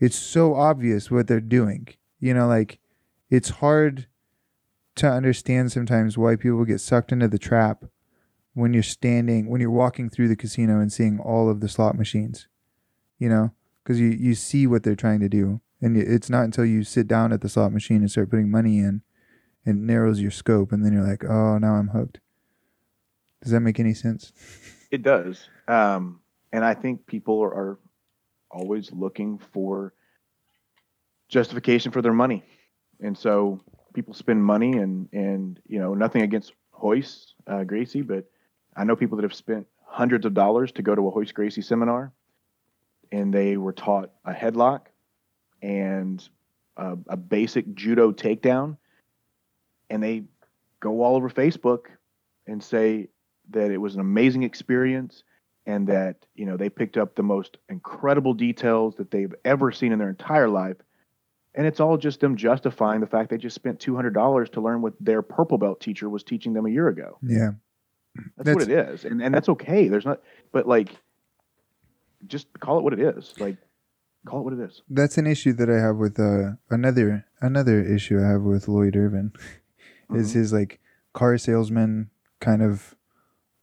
it's so obvious what they're doing. You know, like it's hard to understand sometimes why people get sucked into the trap when you're standing when you're walking through the casino and seeing all of the slot machines you know because you, you see what they're trying to do and it's not until you sit down at the slot machine and start putting money in it narrows your scope and then you're like oh now i'm hooked does that make any sense it does. Um, and I think people are, are always looking for justification for their money. And so people spend money and, and, you know, nothing against Royce, uh, Gracie, but I know people that have spent hundreds of dollars to go to a Royce Gracie seminar, and they were taught a headlock and a, a basic judo takedown, and they go all over Facebook and say that it was an amazing experience and that you know they picked up the most incredible details that they've ever seen in their entire life and it's all just them justifying the fact they just spent $200 to learn what their purple belt teacher was teaching them a year ago Yeah. That's, what it is and, and that's okay. There's not but like just call it what it is. Like call it what it is. That's an issue that I have with uh another another issue I have with Lloyd Irvin is Mhm. his like car salesman kind of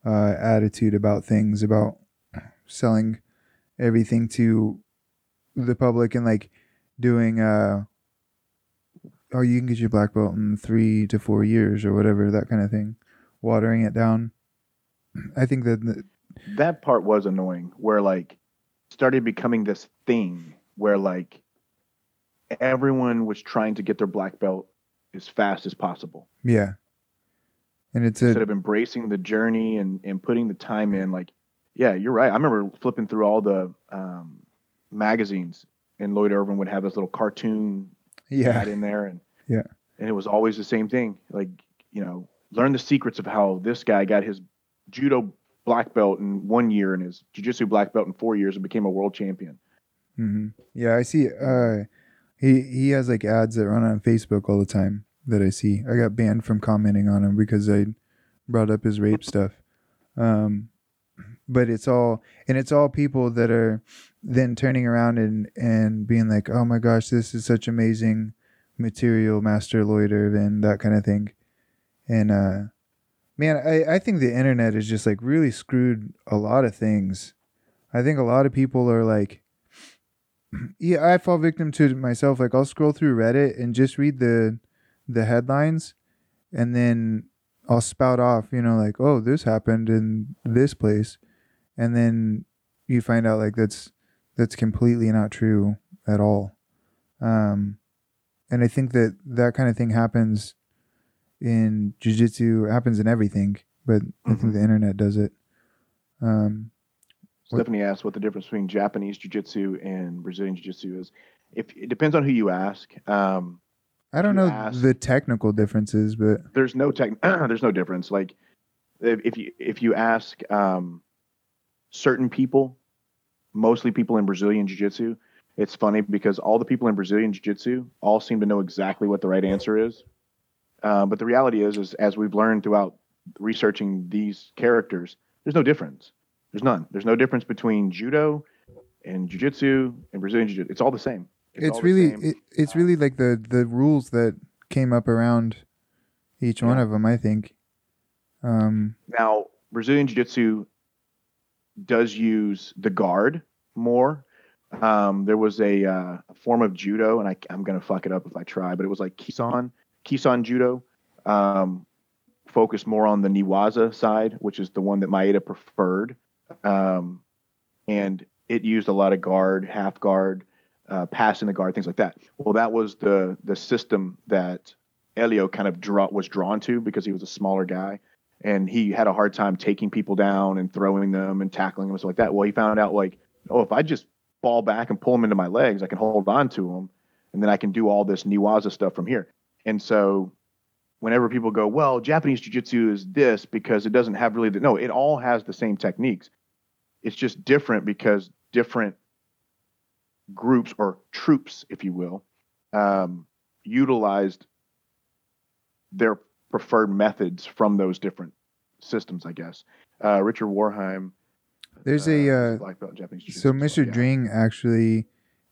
uh attitude about things about selling everything to the public and like doing uh oh you can get your black belt in 3 to 4 years or whatever that kind of thing watering it down I think that the- that part was annoying where like started becoming this thing where like everyone was trying to get their black belt as fast as possible. Yeah. And it's instead a of embracing the journey and, and putting the time in like yeah you're right. I remember flipping through all the um, magazines and lloyd irvin would have this little cartoon yeah. in there and Yeah. and it was always the same thing. Like you know learn the secrets of how this guy got his judo black belt in one year and his jiu-jitsu black belt in four years and became a world champion hmm Yeah, I see. Uh, he he has like ads that run on Facebook all the time that I see. I got banned from commenting on him because I brought up his rape stuff. Um, but it's all and it's all people that are then turning around and and being like, oh my gosh, this is such amazing material, Master Lloyd Irvin, that kind of thing. And uh, man, I I think the internet is just like really screwed a lot of things. I think a lot of people are like yeah, I fall victim to myself. Like I'll scroll through Reddit and just read the the headlines and then I'll spout off, you know, like, oh, this happened in this place. And then you find out like that's that's completely not true at all. Um and I think that that kind of thing happens in jiu-jitsu, happens in everything, but I think Mhm. the internet does it. Um What- stephanie asked what the difference between japanese jiu-jitsu and brazilian jiu-jitsu is if it depends on who you ask um, I don't know ask- the technical differences, but there's no tech there's no difference like if, if you if you ask um, certain people mostly people in brazilian jiu-jitsu it's funny because all the people in brazilian jiu-jitsu all seem to know exactly what the right answer is uh, but the reality is is as we've learned throughout researching these characters there's no difference there's none there's no difference between judo and jiu-jitsu and brazilian jiu-jitsu it's all the same it's, the really same. it, it's really like the the rules that came up around each one of them. I think. Um, Now, Brazilian Jiu Jitsu does use the guard more. Um, there was a, uh, a form of judo, and I, I'm going to fuck it up if I try, but it was like Kosen, Kosen Judo, um, focused more on the Newaza side, which is the one that Maeda preferred. Um, and it used a lot of guard, half guard, uh, passing the guard, things like that. Well, that was the the system that Elio kind of draw, was drawn to because he was a smaller guy and he had a hard time taking people down and throwing them and tackling them and stuff like that. Well, he found out like, oh, if I just fall back and pull them into my legs, I can hold on to them, and then I can do all this Newaza stuff from here. And so, whenever people go, well, Japanese jiu-jitsu is this because it doesn't have really the no, it all has the same techniques. It's just different because different groups or troops, if you will, um, utilized their preferred methods from those different systems, I guess. Uh, Richard Warheim. There's uh, a, uh, black belt in Japanese jiu-jitsu so as well, Mr. yeah. Dring actually,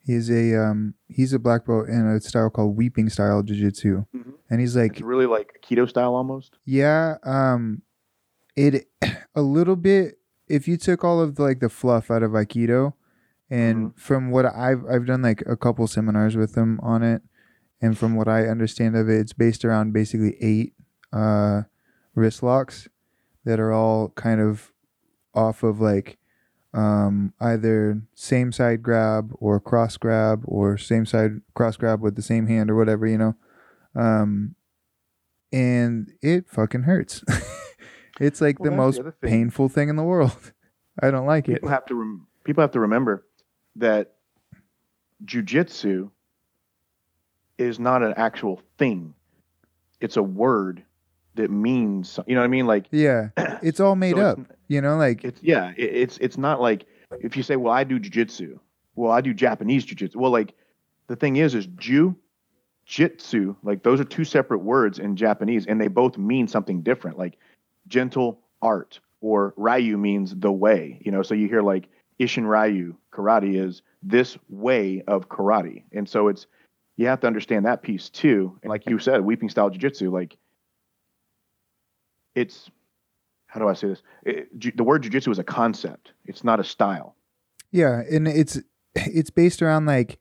he's a um, he's a black belt in a style called weeping style jiu-jitsu. Mhm. and he's like, It's really like Aikido style almost. Yeah, um it a little bit if you took all of the, like the fluff out of Aikido and from what I've I've done like a couple seminars with them on it and from what I understand of it it's based around basically eight uh wrist locks that are all kind of off of like um either same side grab or cross grab or same side cross grab with the same hand or whatever, you know. Um and it fucking hurts. It's like Well, the most the thing. painful thing in the world. I don't like it. people have to rem- people have to remember that jujitsu is not an actual thing. It's a word that means you know what I mean. Like Yeah, it's all made so up. It's, You know, like it's yeah. It, it's it's not like if you say, well, I do jujitsu. Well, I do Japanese jujitsu. Well, like the thing is, is ju jitsu like those are two separate words in Japanese, and they both mean something different. Like gentle art or ryu means the way. You know, so you hear like Ishin Ryu karate is this way of karate, and so it's you have to understand that piece too. And like you said, weeping style jujitsu, like it's how do I say this? It, ju- the word jujitsu is a concept. It's not a style. yeah, and it's it's based around like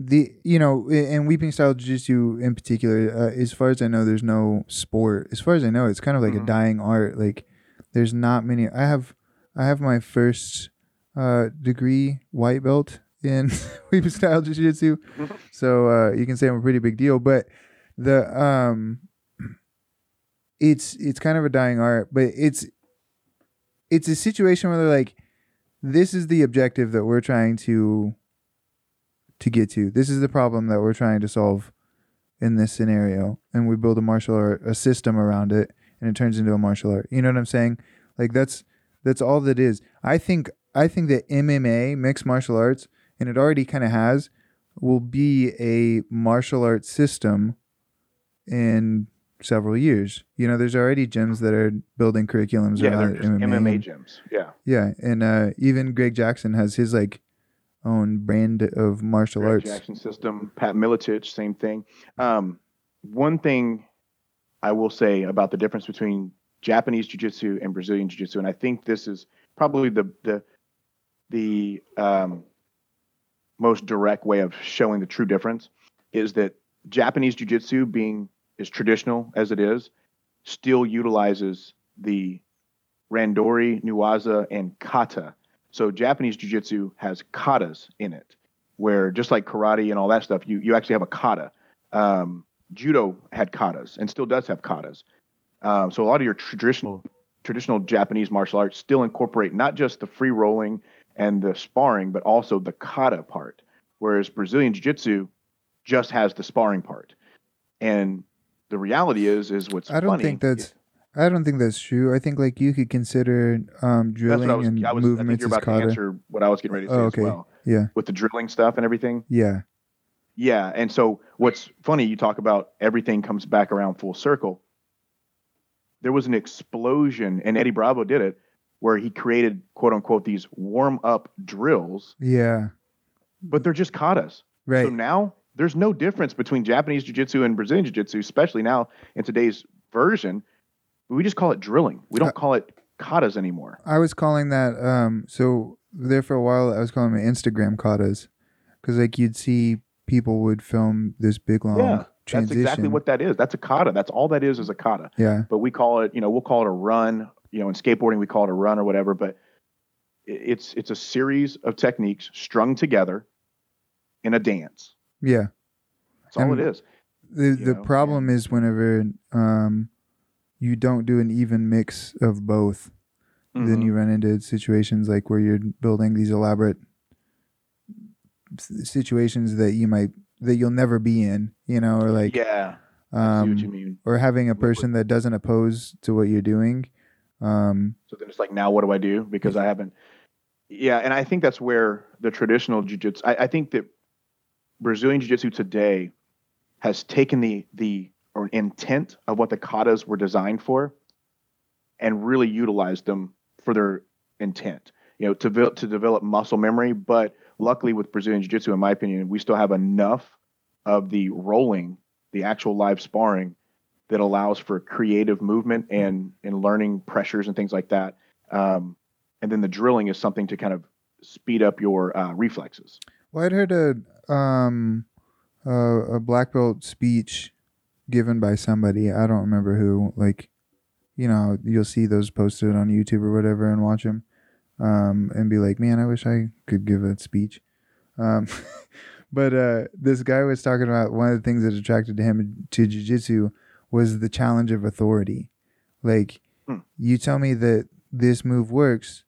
the you know and weeping style jiu-jitsu in particular uh, as far as i know there's no sport as far as i know it's kind of like a Mhm. dying art like there's not many i have i have my first uh degree white belt in weeping style jiu-jitsu Mhm. so uh you can say i'm a pretty big deal but the um it's it's kind of a dying art but it's it's a situation where they're like this is the objective that we're trying to to get to. This is the problem that we're trying to solve in this scenario and we build a martial art a system around it and it turns into a martial art. You know what i'm saying? Like that's that's all that is. I think i think that mma mixed martial arts and it already kind of has will be a martial arts system in several years you know there's already gyms that are building curriculums yeah, around they're just MMA, MMA gyms. Yeah, yeah, and uh, even Greg Jackson has his like own brand of martial Greg arts. Jackson system. Pat Miletich, same thing. Um, one thing I will say about the difference between Japanese jiu-jitsu and Brazilian jiu-jitsu, and I think this is probably the the the um, most direct way of showing the true difference, is that Japanese jiu-jitsu, being as traditional as it is, still utilizes the randori, newaza, and kata. So Japanese jiu-jitsu has katas in it, where just like karate and all that stuff, you you actually have a kata. Um, judo had katas and still does have katas. Um, so a lot of your traditional traditional Japanese martial arts still incorporate not just the free rolling and the sparring, but also the kata part. Whereas Brazilian jiu-jitsu just has the sparring part. And the reality is, is what's I don't funny think that's. I don't think that's true. I think like you could consider um, That's drilling what I was. and I was. I think you're about to answer what I was getting ready to say Oh, as well Yeah, with the drilling stuff and everything. yeah, Yeah, and so what's funny, you talk about everything comes back around full circle. There was an explosion, and Eddie Bravo did it, where he created quote unquote these warm up drills, yeah. but they're just katas. Right. So now there's no difference between Japanese jiu jitsu and Brazilian jiu jitsu, especially now in today's version. We just call it drilling. We don't Uh, call it katas anymore. I was calling that. Um, so there for a while, I was calling them Instagram katas, because like you'd see people would film this big long Yeah, That's exactly what that is. That's a kata. That's all that is is a kata. Yeah, but we call it, you know, we'll call it a run. You know, in skateboarding we call it a run or whatever. But it's it's a series of techniques strung together in a dance. Yeah. That's all And- it is. The the know, problem is whenever um, you don't do an even mix of both. then Mhm. you run into situations like where you're building these elaborate situations that you might that you'll never be in you know or like yeah, I see what you um mean. or having a person that doesn't oppose to what you're doing um So then it's like, now what do I do? Because I haven't. Yeah, and I think that's where the traditional jiu-jitsu. I, I think that Brazilian jiu-jitsu today has taken the the or intent of what the katas were designed for, and really utilized them for their intent. You know, to develop to develop muscle memory. But luckily, with Brazilian jiu-jitsu, in my opinion, we still have enough of the rolling, the actual live sparring, that allows for creative movement and and learning pressures and things like that. Um, and then the drilling is something to kind of speed up your uh, reflexes. well i'd heard a um a, a black belt speech given by somebody i don't remember who like you know you'll see those posted on youtube or whatever and watch them um and be like man i wish i could give a speech um but uh this guy was talking about one of the things that attracted him to jiu-jitsu was the challenge of authority like Hmm. you tell me that this move works.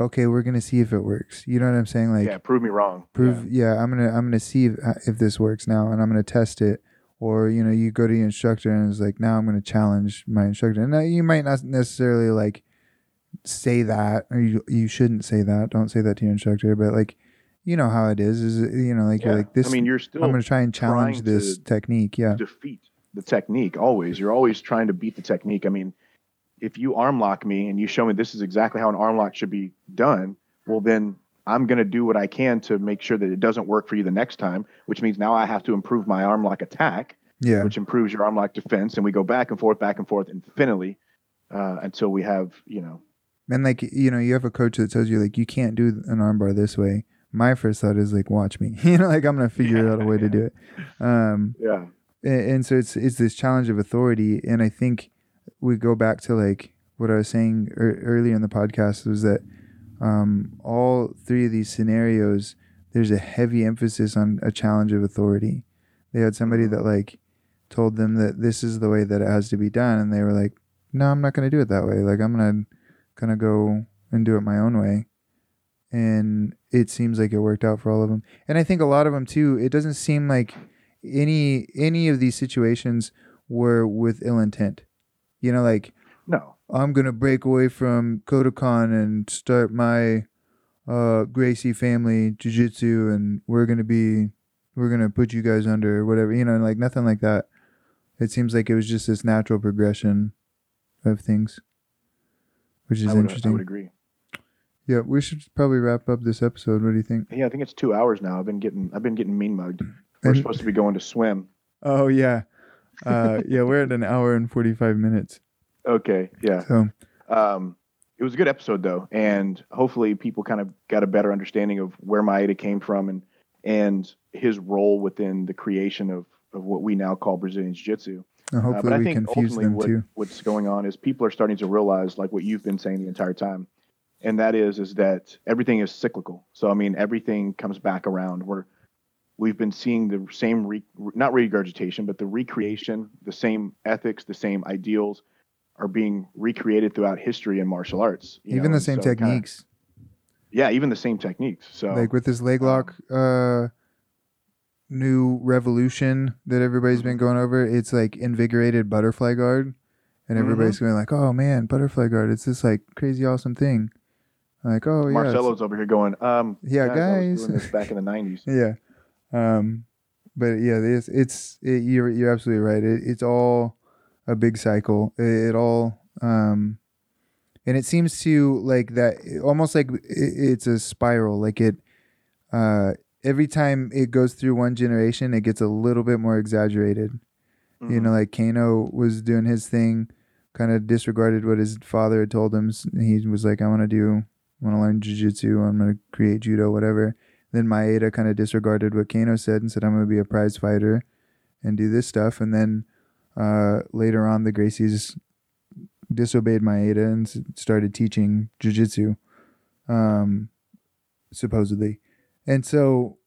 Okay, we're gonna see if it works. You know what I'm saying? Like yeah, prove me wrong. prove yeah. i'm gonna i'm gonna see if, uh, if this works now and i'm gonna test it or you know you go to your instructor and it's like now i'm gonna challenge my instructor and uh, you might not necessarily like say that or you, you shouldn't say that don't say that to your instructor but like you know how it is is it- you know like Yeah. you're like this I mean, you're still i'm gonna try and challenge this technique yeah defeat the technique always. You're always trying to beat the technique. I mean, if you arm lock me and you show me this is exactly how an arm lock should be done, well then I'm going to do what I can to make sure that it doesn't work for you the next time, which means now I have to improve my arm lock attack, yeah. which improves your arm lock defense and we go back and forth back and forth infinitely uh, until we have, you know, and like you know you have a coach that tells you like you can't do an armbar this way. My first thought is like watch me. You know like i'm gonna figure out a way to do it. Um yeah. and, and so it's it's this challenge of authority and i think we go back to like what i was saying er, earlier in the podcast was that um, all three of these scenarios there's a heavy emphasis on a challenge of authority. They had somebody that like told them that this is the way that it has to be done and they were like no i'm not going to do it that way. Like i'm going to kind of go and do it my own way. And it seems like it worked out for all of them and i think a lot of them too it doesn't seem like any any of these situations were with ill intent you know like No. i'm gonna break away from kodokan and start my uh gracie family jiu-jitsu and we're gonna be we're gonna put you guys under or whatever you know like nothing like that it seems like it was just this natural progression of things which is I would, I interesting would agree. yeah we should probably wrap up this episode what do you think Yeah, I think it's two hours now. I've been getting I've been getting mean mugged. We're And- supposed to be going to swim. oh yeah uh yeah we're at an hour and 45 minutes Okay, yeah. so Um, it was a good episode though, and hopefully people kind of got a better understanding of where Maeda came from and and his role within the creation of of what we now call Brazilian Jiu-Jitsu. uh, Uh, hopefully I we think confuse ultimately them what, too what's going on is people are starting to realize, like what you've been saying the entire time, and that is is that everything is cyclical. So I mean, everything comes back around. We're we've been seeing the same re, not regurgitation, but the recreation, the same ethics, the same ideals are being recreated throughout history in martial arts. you even know, the same so it kinda- techniques yeah, even the same techniques. So like with this leg lock uh new revolution that everybody's been Mm-hmm. going over it's like invigorated butterfly guard and Mm-hmm. everybody's going like oh man butterfly guard it's this like crazy awesome thing like oh yeah Marcelo's over here going, um, Yeah, I was guys. doing this back in the '90s. yeah um but yeah it's it's it, you're you're absolutely right. It, it's all a big cycle. It, it all um and it seems to like that almost like it, it's a spiral. Like it uh every time it goes through one generation it gets a little bit more exaggerated. You Mhm. know like kano was doing his thing kind of disregarded what his father had told him. He was like i want to do i want to learn jiu-jitsu. I'm going to create judo whatever then maeda kind of disregarded what kano said and said i'm going to be a prize fighter and do this stuff. And then uh, later on the gracies disobeyed maeda and started teaching jiu-jitsu um, supposedly. And so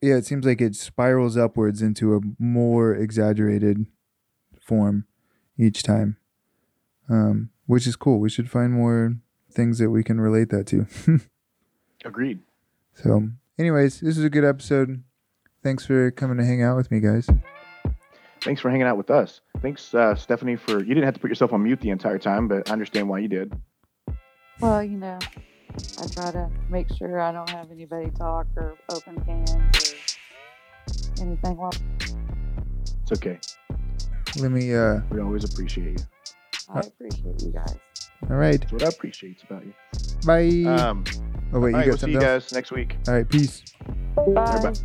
yeah it seems like it spirals upwards into a more exaggerated form each time um, which is cool. We should find more things that we can relate that to. Agreed. so anyways this is a good episode thanks for coming to hang out with me guys Thanks for hanging out with us. Thanks, uh, Stephanie, for you didn't have to put yourself on mute the entire time, but I understand why you did. Well, you know, I try to make sure I don't have anybody talk or open cans or anything like It's okay. let me uh We always appreciate you. I appreciate you guys. all right That's what I appreciate about you. bye Um, oh wait all right, you we'll see you something guys next week. all right peace Bye. Everybody-